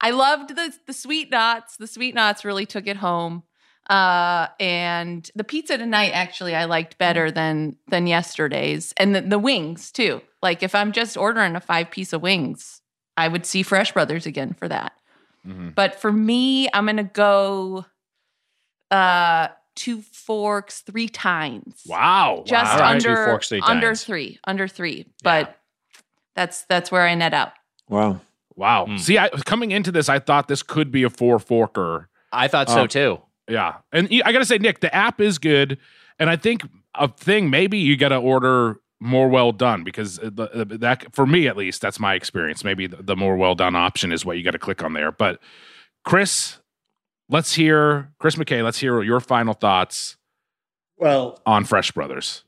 I loved the the sweet knots. The sweet knots really took it home. Uh, and the pizza tonight actually I liked better than than yesterday's, and the, the wings too. Like if I'm just ordering a five piece of wings, I would see Fresh Brothers again for that. Mhm. But for me, I'm gonna go uh two forks three times. Wow. Just All right. under Two forks, three under times. three, under three. But that's that's where I net out. Wow. Wow. Mm. See, I, coming into this, I thought this could be a four forker. I thought so Um, too. Yeah. And I got to say, Nick, the app is good. And I think a thing, maybe you got to order more well done because uh, the, the- that, for me at least, that's my experience. Maybe the, the more well done option is what you got to click on there. But Chris, let's hear, Chris McKay, let's hear your final thoughts Well, on Fresh Brothers.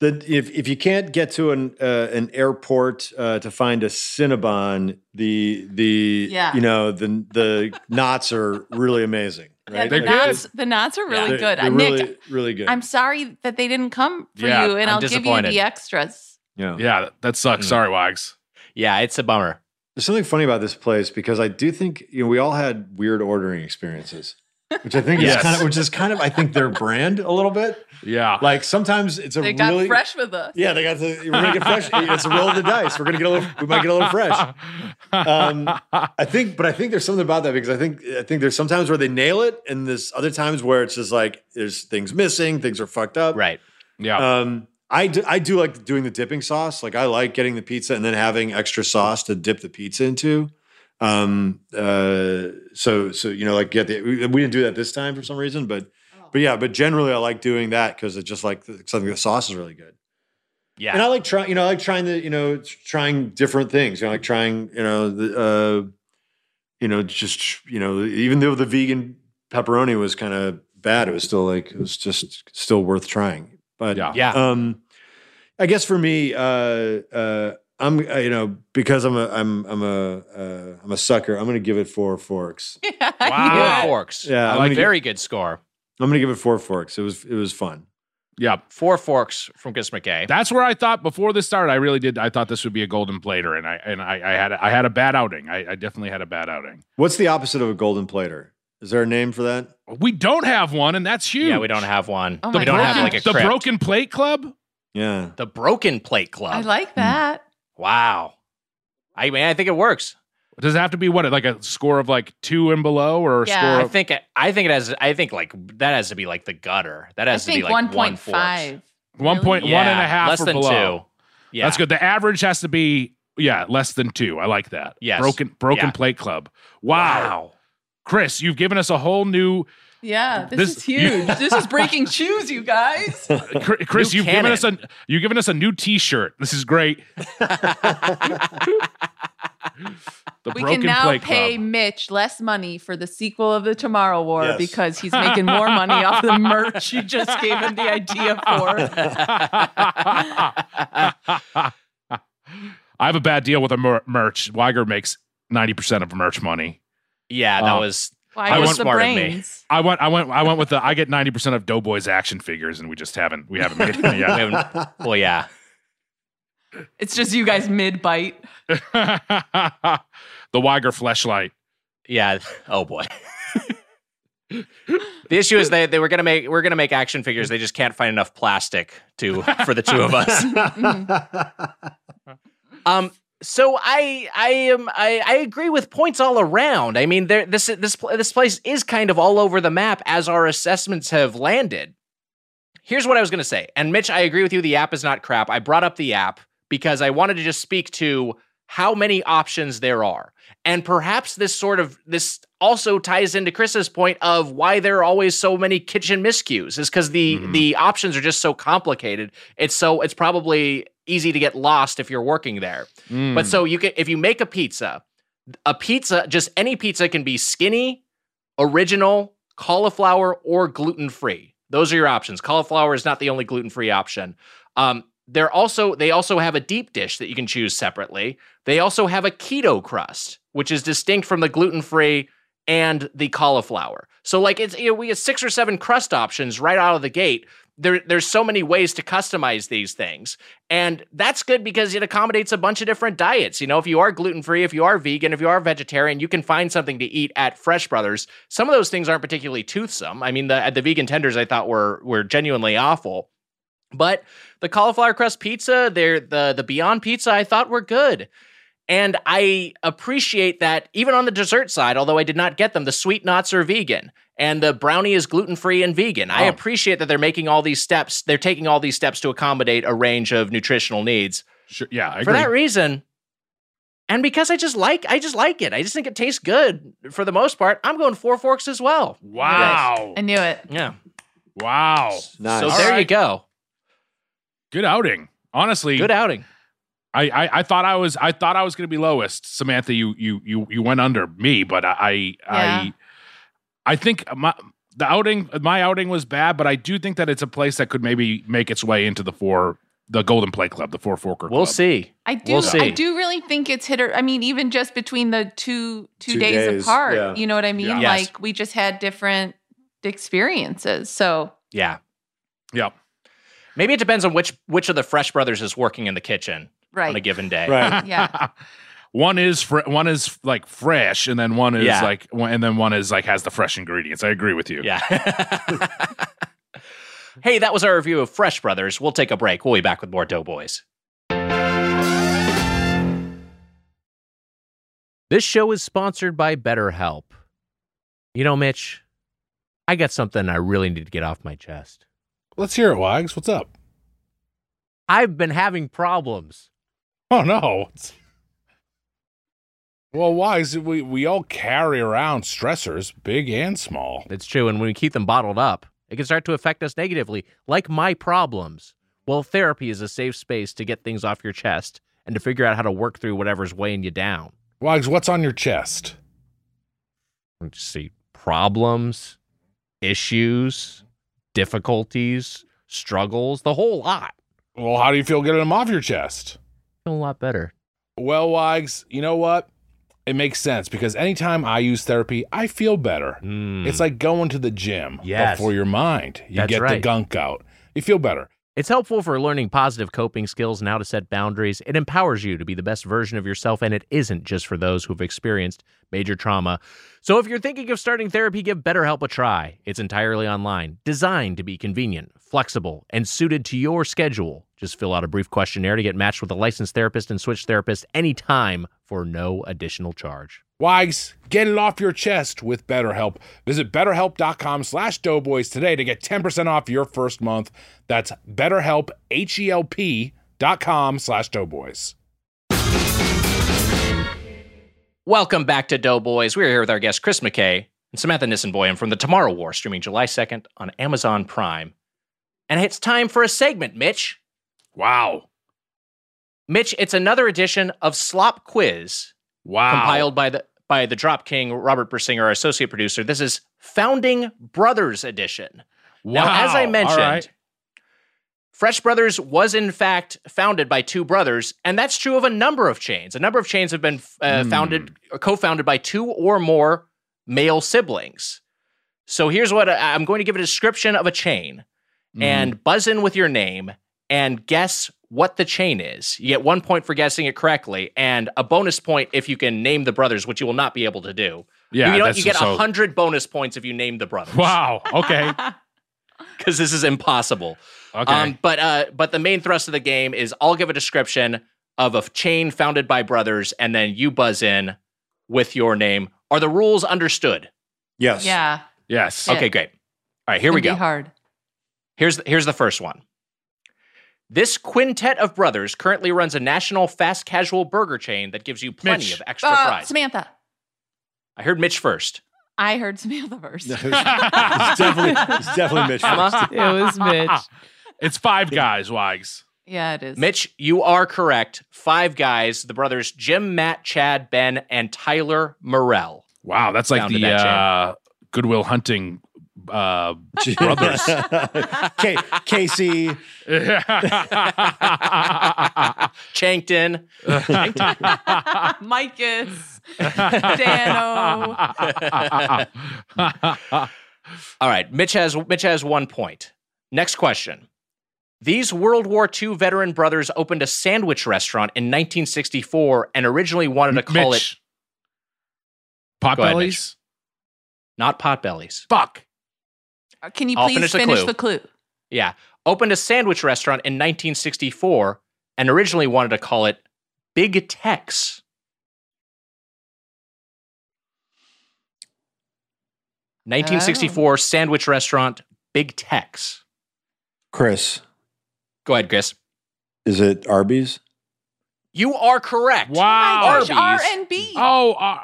the if if you can't get to an uh, an airport uh, to find a Cinnabon, the the Yeah. you know the the knots are really amazing. Yeah, the They're Like, knots, the knots are really they're- good. They're Uh, Nick, really really good. I'm sorry that they didn't come for Yeah, you, and I'm will give you the extras. Yeah. Yeah, that, that sucks. Mm. Sorry, Wags. Yeah, it's a bummer. There's something funny about this place because I do think you know we all had weird ordering experiences, which I think Yes. is kind of which is kind of I think their brand a little bit. Yeah. Like sometimes it's a They got really fresh with us. yeah they got the we're gonna get fresh. It's a roll of the dice. We're gonna get a little we might get a little fresh. Um, I think, but I think there's something about that because I think I think there's sometimes where they nail it, and there's other times where it's just like there's things missing, things are fucked up. Right. yeah. Um, I do, I do like doing the dipping sauce. Like I like getting the pizza and then having extra sauce to dip the pizza into. Um, uh, so so you know, like get the we, we didn't do that this time for some reason, but but yeah, but generally I like doing that because it's just like something the sauce is really good. Yeah. And I like trying, you know, I like trying the, you know, trying different things. You know, like trying, you know, the, uh, you know, just, you know, even though the vegan pepperoni was kind of bad, it was still like, it was just still worth trying. But Yeah. yeah. um, I guess for me, uh, uh, I'm, uh, you know, because I'm a, I'm, I'm a, uh, I'm a sucker. I'm going to give it four forks. Yeah, Four forks. Yeah, I I'm like gonna gi- very good score. I'm going to give it four forks. It was, it was fun. yeah. Four forks from Gus McKay. That's where I thought before this started. I really did. I thought this would be a golden plater, and I and I, I had I had a bad outing. I, I definitely had a bad outing. What's the opposite of a golden plater? Is there a name for that? We don't have one, and that's huge. yeah, we don't have one. Oh the my we don't have like a the crypt. Broken Plate Club. Yeah. the Broken Plate Club. I like that. Hmm. Wow. I mean, I think it works. Does it have to be what like a score of like two and below, or a Yeah. score I think it, I think it has. I think like that has to be like the gutter. That I has to be think like one one point forks. five. one point one and a half less or than below? two. Yeah, That's good. The average has to be yeah less than two. I like that. Yes. Broken Broken Yeah. Plate Club. Wow. Wow. Chris, you've given us a whole new. Yeah, this, This- is huge. this is breaking shoes, you guys. Chris, New you've given us a you've given us a new T-shirt. This is great. The We can now Plate pay Club. Mitch less money for the sequel of the Tomorrow War Yes. because he's making more money off the merch you just gave him the idea for. I have a bad deal with a mer- merch. Wiger makes ninety percent of merch money. Yeah, that Oh. was Why I was want- the smart of me. brains? I went, I went, I went with the. I get ninety percent of Doughboys action figures, and we just haven't, we haven't made it we yet. haven't- well, yeah. It's just you guys mid bite. the Wiger fleshlight. Yeah. Oh boy. the issue is they, they were gonna make we're gonna make action figures. They just can't find enough plastic to for the two of us. Um. So I I am I, I agree with points all around. I mean, there this this this place is kind of all over the map as our assessments have landed. Here's what I was going to say, and Mitch, I agree with you. The app is not crap. I brought up the app because I wanted to just speak to how many options there are, and perhaps this sort of this also ties into Chris's point of why there are always so many kitchen miscues. Is because the Mhm. the options are just so complicated. It's so it's probably easy to get lost if you're working there. Mm. But so you can if you make a pizza, a pizza, just any pizza can be skinny, original, cauliflower, or gluten free. Those are your options. Cauliflower is not the only gluten free option. Um, they're also they also have a deep dish that you can choose separately. They also have a keto crust, which is distinct from the gluten free and the cauliflower. So like it's you know, we have six or seven crust options right out of the gate. There, there's so many ways to customize these things. And that's good because it accommodates a bunch of different diets. You know, if you are gluten free, if you are vegan, if you are vegetarian, you can find something to eat at Fresh Brothers. Some of those things aren't particularly toothsome. I mean, the the vegan tenders I thought were were genuinely awful. But the cauliflower crust pizza, they're the the Beyond Pizza, I thought were good. And I appreciate that even on the dessert side, although I did not get them, the sweet knots are vegan and the brownie is gluten free and vegan. I Oh. appreciate that they're making all these steps. They're taking all these steps to accommodate a range of nutritional needs. Sure, yeah, I For agree. that reason, and because I just like, I just like it. I just think it tastes good for the most part. I'm going four forks as well. wow, I knew it. Yeah. wow, Nice. So All there you go. good outing. Honestly, Good outing. I, I, I thought I was I thought I was going to be lowest. Samantha, you you you you went under me, but I Yeah. I I think my the outing my outing was bad, but I do think that it's a place that could maybe make its way into the four the Golden Play Club, the Four Forker. We'll Club. see. I do. We'll see. I do really think it's hit or. I mean, even just between the two two, Two days, days, apart, yeah. you know what I mean? Yeah. Yes. Like we just had different experiences. So Yeah. yeah. Maybe it depends on which which of the Fresh brothers is working in the kitchen Right. on a given day. Right. Yeah. one is fr- one is like fresh, and then one is Yeah. like, and then one is like has the fresh ingredients. I agree with you. Yeah. hey, that was our review of Fresh Brothers. We'll take a break. We'll be back with more Doughboys. This show is sponsored by BetterHelp. You know, Mitch, I got something I really need to get off my chest. Let's hear it, Wags. What's up? I've been having problems. Oh no. Well, Wags, we, we all carry around stressors, big and small. It's true. And when we keep them bottled up, it can start to affect us negatively, like my problems. Well, therapy is a safe space to get things off your chest and to figure out how to work through whatever's weighing you down. Wags, what's on your chest? Let's see problems, issues, difficulties, struggles, the whole lot. Well, how do you feel getting them off your chest? Feel a lot better. Well, Wags, you know what? It makes sense because anytime I use therapy, I feel better. Mm. It's like going to the gym Yes. before your mind. You That's get the gunk out. You feel better. It's helpful for learning positive coping skills and how to set boundaries. It empowers you to be the best version of yourself, and it isn't just for those who've experienced major trauma. So if you're thinking of starting therapy, give BetterHelp a try. It's entirely online, designed to be convenient, flexible, and suited to your schedule. Just fill out a brief questionnaire to get matched with a licensed therapist and switch therapists anytime for no additional charge. Wags, get it off your chest with BetterHelp. Visit betterhelp.com slash doughboys today to get 10% off your first month. That's betterhelp, H-E-L-P dot com slash doughboys. Welcome back to Doughboys. We're here with our guest Chris McKay and Samantha Nisenboim from the Tomorrow War, streaming July 2nd on Amazon Prime. And it's time for a segment, Mitch. Wow. Mitch, it's another edition of Slop Quiz, Wow. compiled by the by the Drop King Robert Bersinger, our associate producer. This is Founding Brothers edition. Wow. Now, as I mentioned, right. Fresh Brothers was in fact founded by two brothers, and that's true of a number of chains. A number of chains have been uh, Hmm. founded or co-founded by two or more male siblings. So here's what I- I'm going to give a description of a chain, Mm-hmm. and buzz in with your name and guess what the chain is. You get one point for guessing it correctly, and a bonus point if you can name the brothers, which you will not be able to do. Yeah, you know You get a so- hundred bonus points if you name the brothers. Wow. Okay. because this is impossible. Okay. Um, but uh, but the main thrust of the game is I'll give a description of a chain founded by brothers, and then you buzz in with your name. Are the rules understood? Yes. yeah. yes. Okay, great. All right, here we go. Be hard. Here's the, here's the first one. This quintet of brothers currently runs a national fast casual burger chain that gives you plenty Mitch. of extra Uh, fries. Samantha. I heard Mitch first. I heard Samantha first. it's definitely, it's definitely Mitch. First. it was Mitch. It's five guys, Wags. Yeah, it is. Mitch, you are correct. Five guys, the brothers Jim, Matt, Chad, Ben, and Tyler Murrell. Wow, that's like the that uh, Good Will Hunting uh, brothers. K- Casey. Chankton. Micus. Dano. All right, Mitch has Mitch has one point. Next question. These World War II veteran brothers opened a sandwich restaurant in 1964 and originally wanted to call it Mitch. Potbellies? Go ahead, Mitch. not Potbellies. Fuck. Can you I'll please finish finish, the clue. the clue? Yeah, opened a sandwich restaurant in 1964 and originally wanted to call it Big Tex. Nineteen sixty four sandwich restaurant Big Tex. Chris, Go ahead, Chris. is it Arby's? You are correct. Wow. Gosh, Arby's. R and B. Oh, uh,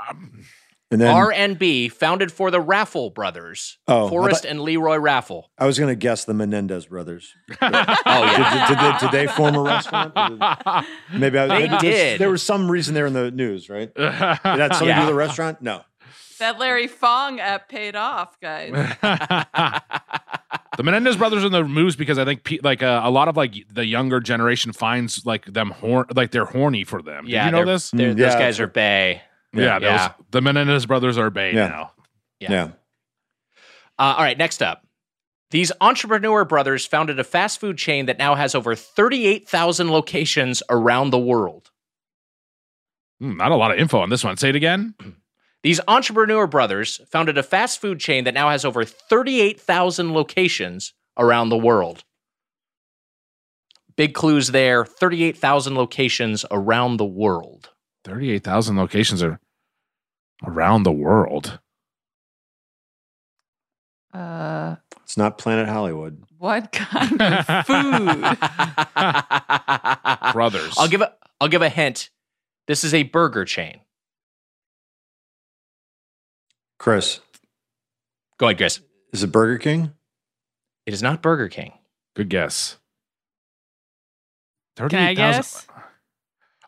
And then R&B, founded for the Raffel brothers, Oh, Forrest thought- and Leroy Raffel. I was going to guess the Menendez brothers. Oh Did, yeah, did, did, they, did they form a restaurant? Or Maybe I, They maybe did. There was some reason they're in the news, right? Did that something to do with the restaurant? No. That Larry Fong app paid off, guys. the Menendez brothers are in the moves because I think pe- like uh, a lot of like the younger generation finds like them horn like they're horny for them. yeah. Did you know they're- this? they're- Mm, those yeah. guys are bay. Yeah, Yeah. those the Menendez brothers are bay Yeah. now. Yeah. Yeah. Uh, all right, next up. These entrepreneur brothers founded a fast food chain that now has over 38,000 locations around the world. Hmm, not a lot of info on this one. Say it again. These entrepreneur brothers founded a fast food chain that now has over 38,000 locations around the world. Big clues there 38,000 locations around the world. 38,000 locations are around the world. Uh, It's not Planet Hollywood. what kind of food? Brothers. I'll give a I'll give a hint. This is a burger chain. Chris, Go ahead, Chris. is it Burger King? It is not Burger King. Good guess. Can I 38,000 guess?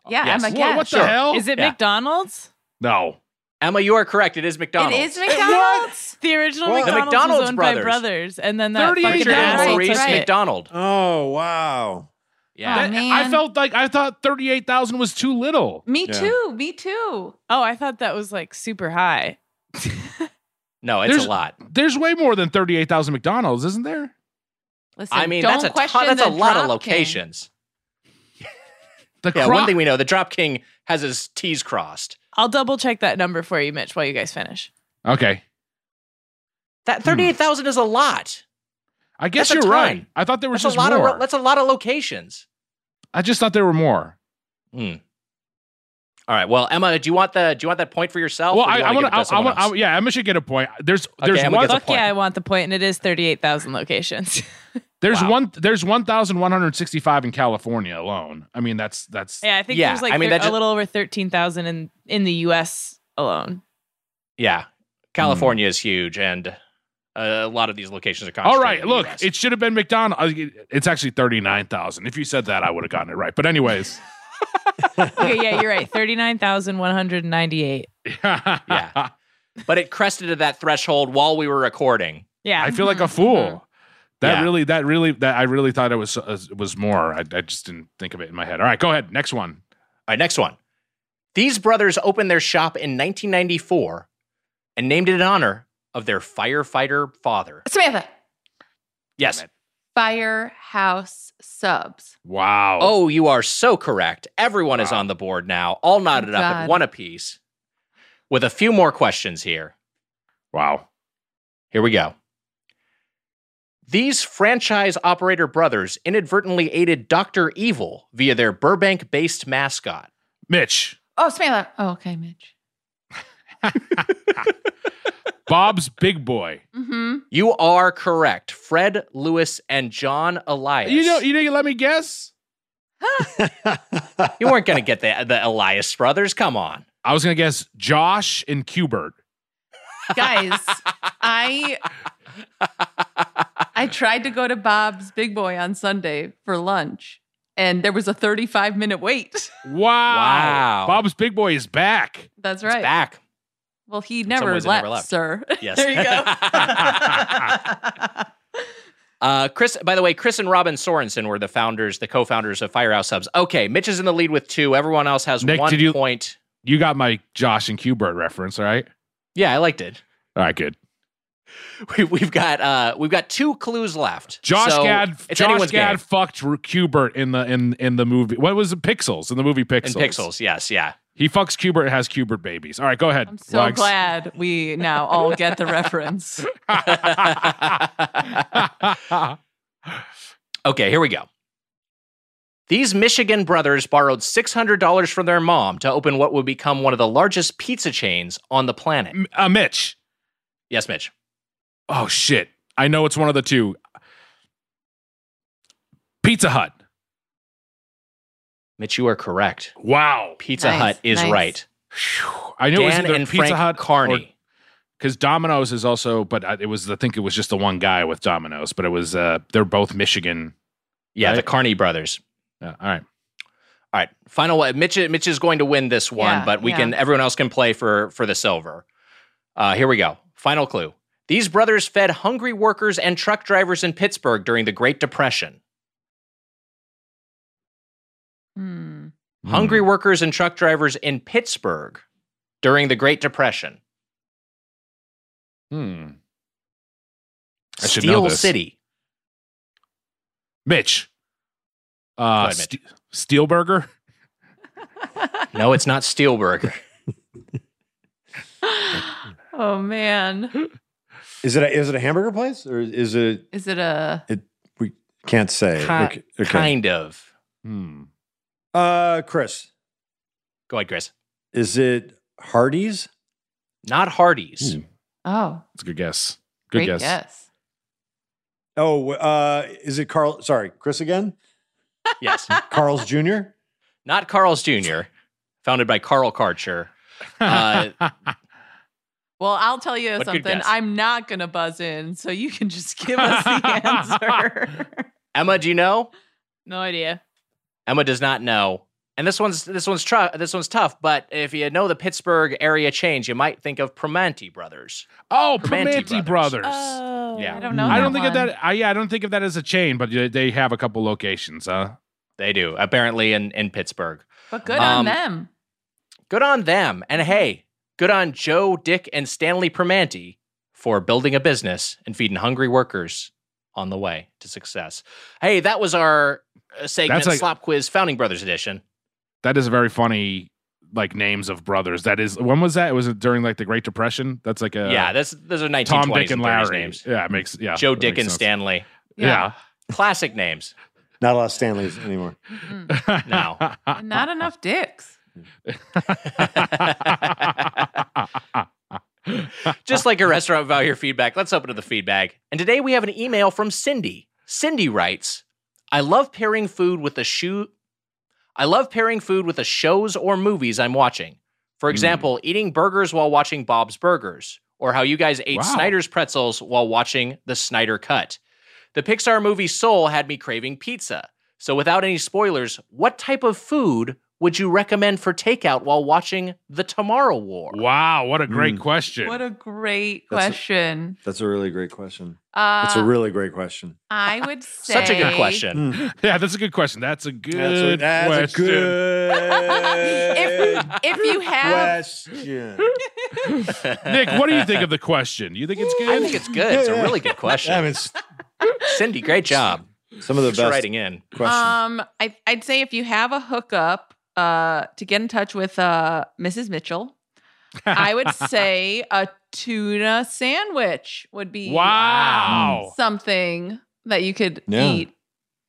Yeah, Yes. I'm a What, guess. what the Sure. hell? Is it Yeah. McDonald's? no. Emma, you are correct. It is McDonald's. It is McDonald's. The original Well, the McDonald's, McDonald's was owned brothers. by brothers, and then that 38 fucking Richard asshole Maurice took. McDonald. Oh, wow. Yeah. Oh, That- I felt like I thought 38,000 was too little. Me Yeah. too. Me too. Oh, I thought that was like super high. No, it's There's- a lot. There's way more than 38,000 McDonald's, isn't there? Listen, I mean, don't that's a ton, that's a lot of Drop King. locations. The Yeah, cro- one thing we know, the Drop King has his T's crossed. I'll double check that number for you, Mitch, while you guys finish. Okay. That 38,000 is a lot. I guess That's you're right. I thought there was That's a lot more. of that's a lot of locations. I just thought there were more. Hmm. All right. Well, Emma, do you want the do you want that point for yourself? Well, I, you I wanna want give it to to. I, want. I, yeah, Emma should get a point. There's. There's Emma one. Fuck yeah, I want the point, and it is 38,000 locations. There's Wow. one. There's 1,165 in California alone. I mean, that's that's. yeah, I think Yeah, there's like I mean, thir- that ju- a little over 13,000 in, in the U.S. alone. Yeah. California hmm. is huge and uh, a lot of these locations are All concentrated right, in the look, US. it should have been McDonald's. Uh, it's actually 39,000. If you said that, I would have gotten it right. But anyways. Okay, yeah, you're right. 39,198. Yeah. but it crested to that threshold while we were recording. Yeah. I feel like a mm-hmm. fool. That Yeah. really, that really, that I really thought it was uh, was more. I, I just didn't think of it in my head. All right, go ahead. Next one. All right, next one. These brothers opened their shop in 1994 and named it in honor of their firefighter father. Samantha, Yes. Firehouse Subs. Wow. Oh, you are so correct. Everyone is on the board now, all knotted up at one apiece. With a few more questions here. wow. Here we go. These franchise operator brothers inadvertently aided Dr. Evil via their Burbank based mascot. Mitch. Oh, Samantha. Oh, okay, Mitch. Bob's Big Boy. Mm-hmm. You are correct. Fred Lewis and John Elias. You know, you know, you let me guess. You weren't going to get the, the Elias brothers. Come on. I was gonna guess Josh and Qbert. Guys, I I tried to go to Bob's Big Boy on Sunday for lunch, and there was a 35 minute wait. Wow. Wow. Bob's Big Boy is back. That's It's right. back. Well, he never, ways left, never left. sir. Yes. there you go. Uh, Chris, by the way, Chris and Robin Sorensen were the founders, the co-founders of Firehouse Subs. Okay, Mitch is in the lead with two. Everyone else has Nick, one did you- point. You got my Josh and Qbert reference, all right? Yeah, I liked it. All right, good. We, we've got uh, we've got two clues left. Josh So Gad. Josh Gad game. fucked Ru- Qbert in the in in the movie. What was it? Pixels in the movie in Pixels. pixels. Yes, yeah. He fucks Qbert and has Qbert babies. All right, go ahead. I'm so Wags. glad we now all get the reference. Okay, here we go. These Michigan brothers borrowed $600 from their mom to open what would become one of the largest pizza chains on the planet. M- uh, Mitch. Yes, Mitch. Oh shit! I know it's one of the two. Pizza Hut. Mitch, you are correct. Wow. Pizza Nice, Hut is nice. right. I knew it was Dan either and Pizza Frank Hut Carney. because Domino's is also, but I- it was I think it was just the one guy with Domino's, but it was uh they're both Michigan. yeah, the? Carney brothers. Yeah, all right. All right, final one. Mitch, Mitch is going to win this one, Yeah, but we yeah. can. Everyone else can play for for the silver. Uh, here we go. Final clue. These brothers fed hungry workers and truck drivers in Pittsburgh during the Great Depression. Hmm. Hungry workers and truck drivers in Pittsburgh during the Great Depression. Hmm. I should know Steel this. City. Mitch. Uh, ahead, Mitch. Ste- Steelburger. No, it's not Steelburger. Oh man. Is it a, is it a hamburger place or is it? Is it a We can't say. Ki- Okay. okay. Kind of. Hmm. Uh, Chris, Go ahead, Chris. is it Hardee's? Not Hardee's. Ooh. Oh, That's a good guess. Good great guess. guess. Oh, uh, is it Carl? Sorry, Chris again. Yes. Carl's Jr. Not Carl's Jr., founded by Carl Karcher. Uh, Well, I'll tell you But something. I'm not gonna buzz in, so you can just give us the answer. Emma, do you know? No idea. Emma does not know. And this one's this one's tru- this one's tough, but if you know the Pittsburgh area chains, you might think of Primanti Brothers. oh, Primanti Primanti Brothers. Brothers. Oh, Yeah. I don't know. I don't that think of that. I, yeah, I don't think of that as a chain, but they have a couple locations. Huh? They do, apparently in, in Pittsburgh. But good Um, on them. Good on them. And hey, good on Joe, Dick, and Stanley Primanti for building a business and feeding hungry workers on the way to success. Hey, that was our uh, segment, That's like- Slop Quiz Founding Brothers Edition. That is a very funny like names of brothers. That is when was that? It was it during like the Great Depression? That's like a yeah, that's those are 1920s Tom, Dick, and Larry. names. Yeah, it makes yeah. Joe, Dick, and sense. Stanley. Yeah. Classic names. Not a lot of Stanleys anymore. No. Not enough dicks. Just like a restaurant value your feedback, let's open to the feedback. And today we have an email from Cindy. Cindy writes, I love pairing food with the shoe. I love pairing food with the shows or movies I'm watching. For hmm. example, eating burgers while watching Bob's Burgers, or how you guys ate Wow. Snyder's pretzels while watching the Snyder Cut. The Pixar movie Soul had me craving pizza. So, without any spoilers, what type of food would you recommend for takeout while watching The Tomorrow War? wow, what a great Mm. question. What a great That's a- question. That's a really great question. Uh, That's a really great question. I would say Such a good question. Hmm. yeah, that's a good question. That's a good That's a, that's a question. good if if you have question. Nick, what do you think of the question? You think it's good? I think it's good. It's a really good question. I mean, Cindy, great job. some of the Thanks best writing in. questions. um I I'd say if you have a hookup uh to get in touch with uh Mrs. Mitchell, I would say a tuna sandwich would be wow. something that you could Yeah. eat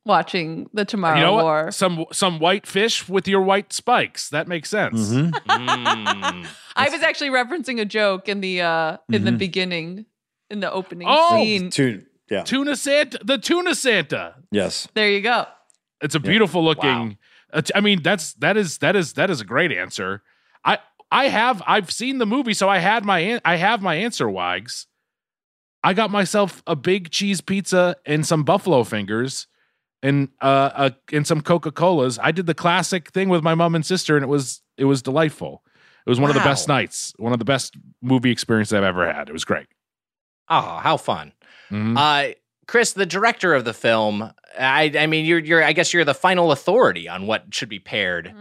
watching the Tomorrow You know War. what? Some some white fish with your white spikes. That makes sense. Mhm. Mm. I was actually referencing a joke in the uh in the Mhm. beginning in the opening Oh! scene. Two, yeah. Tuna Santa, the tuna Santa. Yes. There you go. It's a beautiful looking. uh, t- I mean, that's that is that is that is a great answer. I I have I've seen the movie, so I had my I have my answer. Wags. I got myself a big cheese pizza and some buffalo fingers, and uh, uh and some Coca Colas. I did the classic thing with my mom and sister, and it was it was delightful. It was one of the best nights, one of the best movie experiences I've ever had. It was great. Oh, how fun. Mhm. Uh, Chris, the director of the film, I, I mean, you're, you're, I guess you're the final authority on what should be paired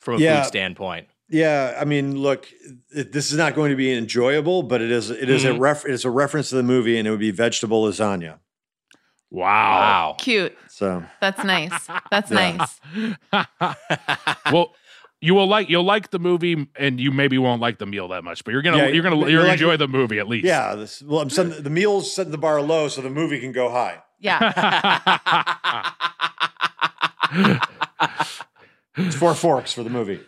from a Yeah. food standpoint. Yeah, I mean, look, it, this is not going to be enjoyable, but it is it is Mhm. a ref, it is a reference to the movie, and it would be vegetable lasagna. wow. Wow. Cute. So That's nice. That's nice. well, you will like you'll like the movie, and you maybe won't like the meal that much, but you're gonna Yeah, you're gonna you'll you're gonna like enjoy the movie at least. yeah, this, well, I'm setting, the meal's setting the bar low, so the movie can go high. Yeah. It's four forks for the movie.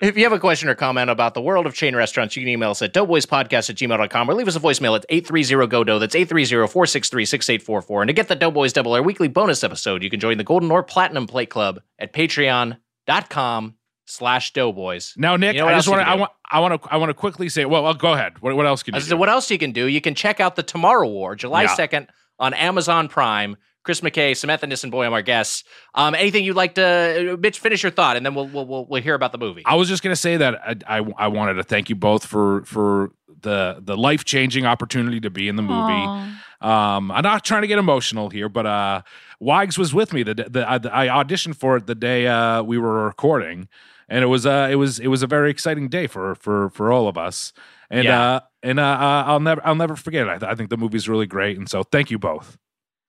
If you have a question or comment about the world of chain restaurants, you can email us at doughboyspodcast at gmail.com or leave us a voicemail at 830-GO-DOUGH. That's 830-463-6844. And to get the Doughboys Double, our weekly bonus episode, you can join the Golden or Platinum Plate Club at patreon.com slash doughboys. Now, Nick, You know I just want to I want I want to I want to quickly say. Well, well, go ahead. What, what else can I you said, do? what else you can do? You can check out the Tomorrow War, July Yeah. 2nd on Amazon Prime. Chris McKay, Samantha Nisenboim, our guests. Um, anything you'd like to, Mitch, finish your thought, and then we'll we'll we'll, we'll hear about the movie. I was just gonna say that I, I I wanted to thank you both for for the the life changing opportunity to be in the movie. Aw. Um, I'm not trying to get emotional here, but uh, Wags was with me. The, the, I, I auditioned for it the day uh, we were recording, and it was uh, it was it was a very exciting day for for for all of us. And Yeah. uh, and uh, uh, I'll never I'll never forget it. I, th- I think the movie's really great, and so thank you both.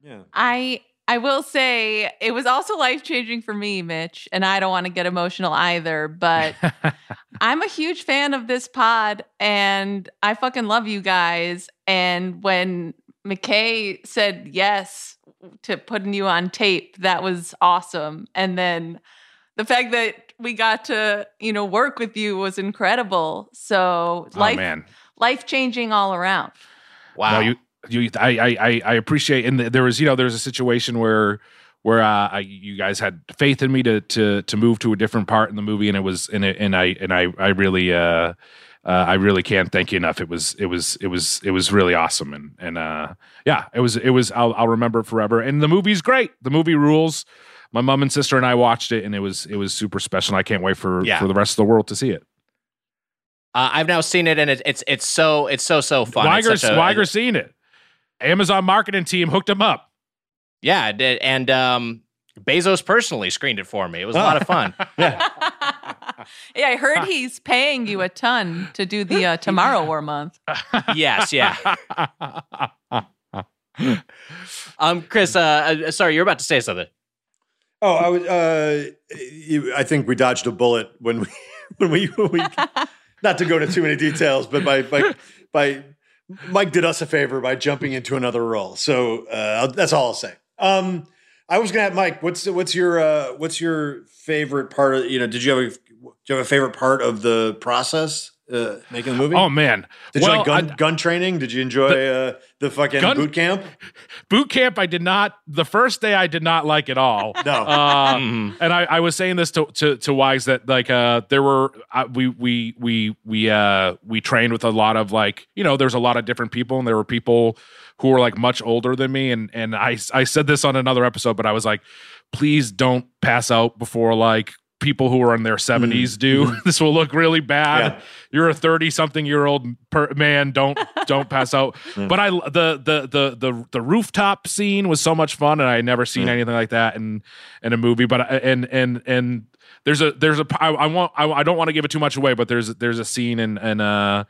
Yeah. I I will say it was also life changing for me, Mitch, and I don't want to get emotional either, but I'm a huge fan of this pod and I fucking love you guys. And when McKay said yes to putting you on tape, that was awesome. And then the fact that we got to, you know, work with you was incredible. So oh life man. life changing all around. Wow. No, you, you, I, I, I- I appreciate, and there was, you know, there was a situation where, where uh, I, you guys had faith in me to, to, to move to a different part in the movie, and it was, and it, and I, and I, I really, uh, uh, I really can't thank you enough. It was, it was, it was, it was really awesome, and, and, uh, yeah, it was, it was. I'll, I'll remember it forever. And the movie's great. The movie rules. My mom and sister and I watched it, and it was, it was super special. And I can't wait for, Yeah. for the rest of the world to see it. Uh, I've now seen it, and it, it's it's so it's so so fun. Wiger's, a- Wiger's seen it. Amazon marketing team hooked him up. Yeah, it did. and um, Bezos personally screened it for me. It was a lot of fun. Yeah. Yeah, I heard he's paying you a ton to do the uh, Tomorrow War month. yes, yeah. Um, Chris, uh, uh, sorry, you're about to say something. Oh, I was. Uh, I think we dodged a bullet when we when we, when we not to go into too many details, but by by by Mike did us a favor by jumping into another role. So uh, that's all I'll say. Um, I was gonna have Mike. What's what's your uh, what's your favorite part of you know? Did you have a do you have a favorite part of the process uh, making the movie? Oh man! Did you Well, like gun, I- gun training? Did you enjoy uh, the fucking Gun- boot camp? boot camp, I did not. The first day, I did not like it all. No. Uh, Mhm. and I, I was saying this to to, to Wise that like uh there were uh, we we we we uh we trained with a lot of like you know there's a lot of different people and there were people who were like much older than me and and I I said this on another episode but I was like please don't pass out before like people who are in their 70s mm-hmm. do. Mm-hmm. This will look really bad. Yeah. you're a 30 something year old per- man don't don't pass out. But i the, the the the the rooftop scene was so much fun and i had never seen anything like that in in a movie. But I- and and and there's a there's a i, I want I, I don't want to give it too much away but there's there's a scene in and uh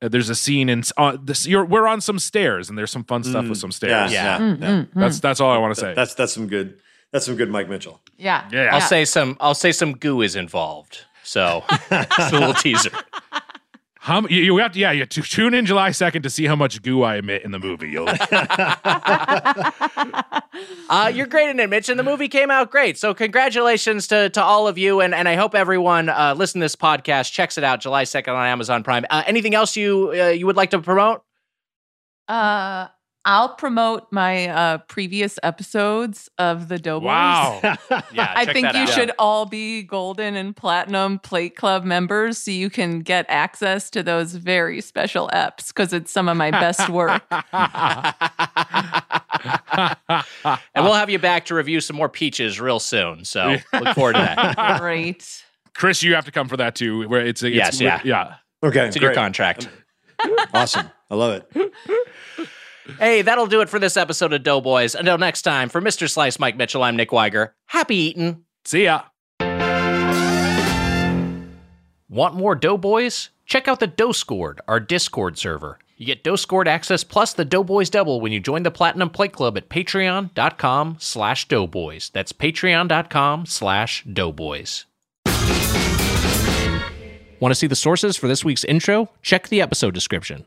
there's a scene in uh, this you're we're on some stairs and there's some fun stuff with mm. some stairs. Yeah, Yeah. yeah, yeah. Mm, mm, that's that's all i want to say. That's that's some good. That's some good Mike Mitchell. Yeah. Yeah. I'll say some. I'll say some goo is involved. So it's a little teaser. how m- you, you have to yeah you t- tune in july 2nd to see how much goo i emit in the movie You'll, Uh, you're great in it, Mitch, and the movie came out great. So congratulations to to all of you, and and I hope everyone uh, listen to this podcast, checks it out July second on Amazon Prime. Uh, anything else you uh, you would like to promote? Uh, I'll promote my uh, previous episodes of the Doughboys. wow Yeah, I think you out. should all be golden and platinum plate club members so you can get access to those very special eps because it's some of my best work. and we'll have you back to review some more peaches real soon. So look forward to that. Great. Chris, you have to come for that too. Where it's, it's Yes, yeah. yeah. Okay, It's in your contract. Awesome. I love it. Hey, that'll do it for this episode of Doughboys. Until next time, for Mr. Slice, Mike Mitchell, I'm Nick Wiger. Happy eating. See ya. Want more Doughboys? Check out the Doughscord, our Discord server. You get Doughscord access plus the Doughboys double when you join the Platinum Plate Club at patreon.com slash doughboys. That's patreon.com slash doughboys. Want to see the sources for this week's intro? Check the episode description.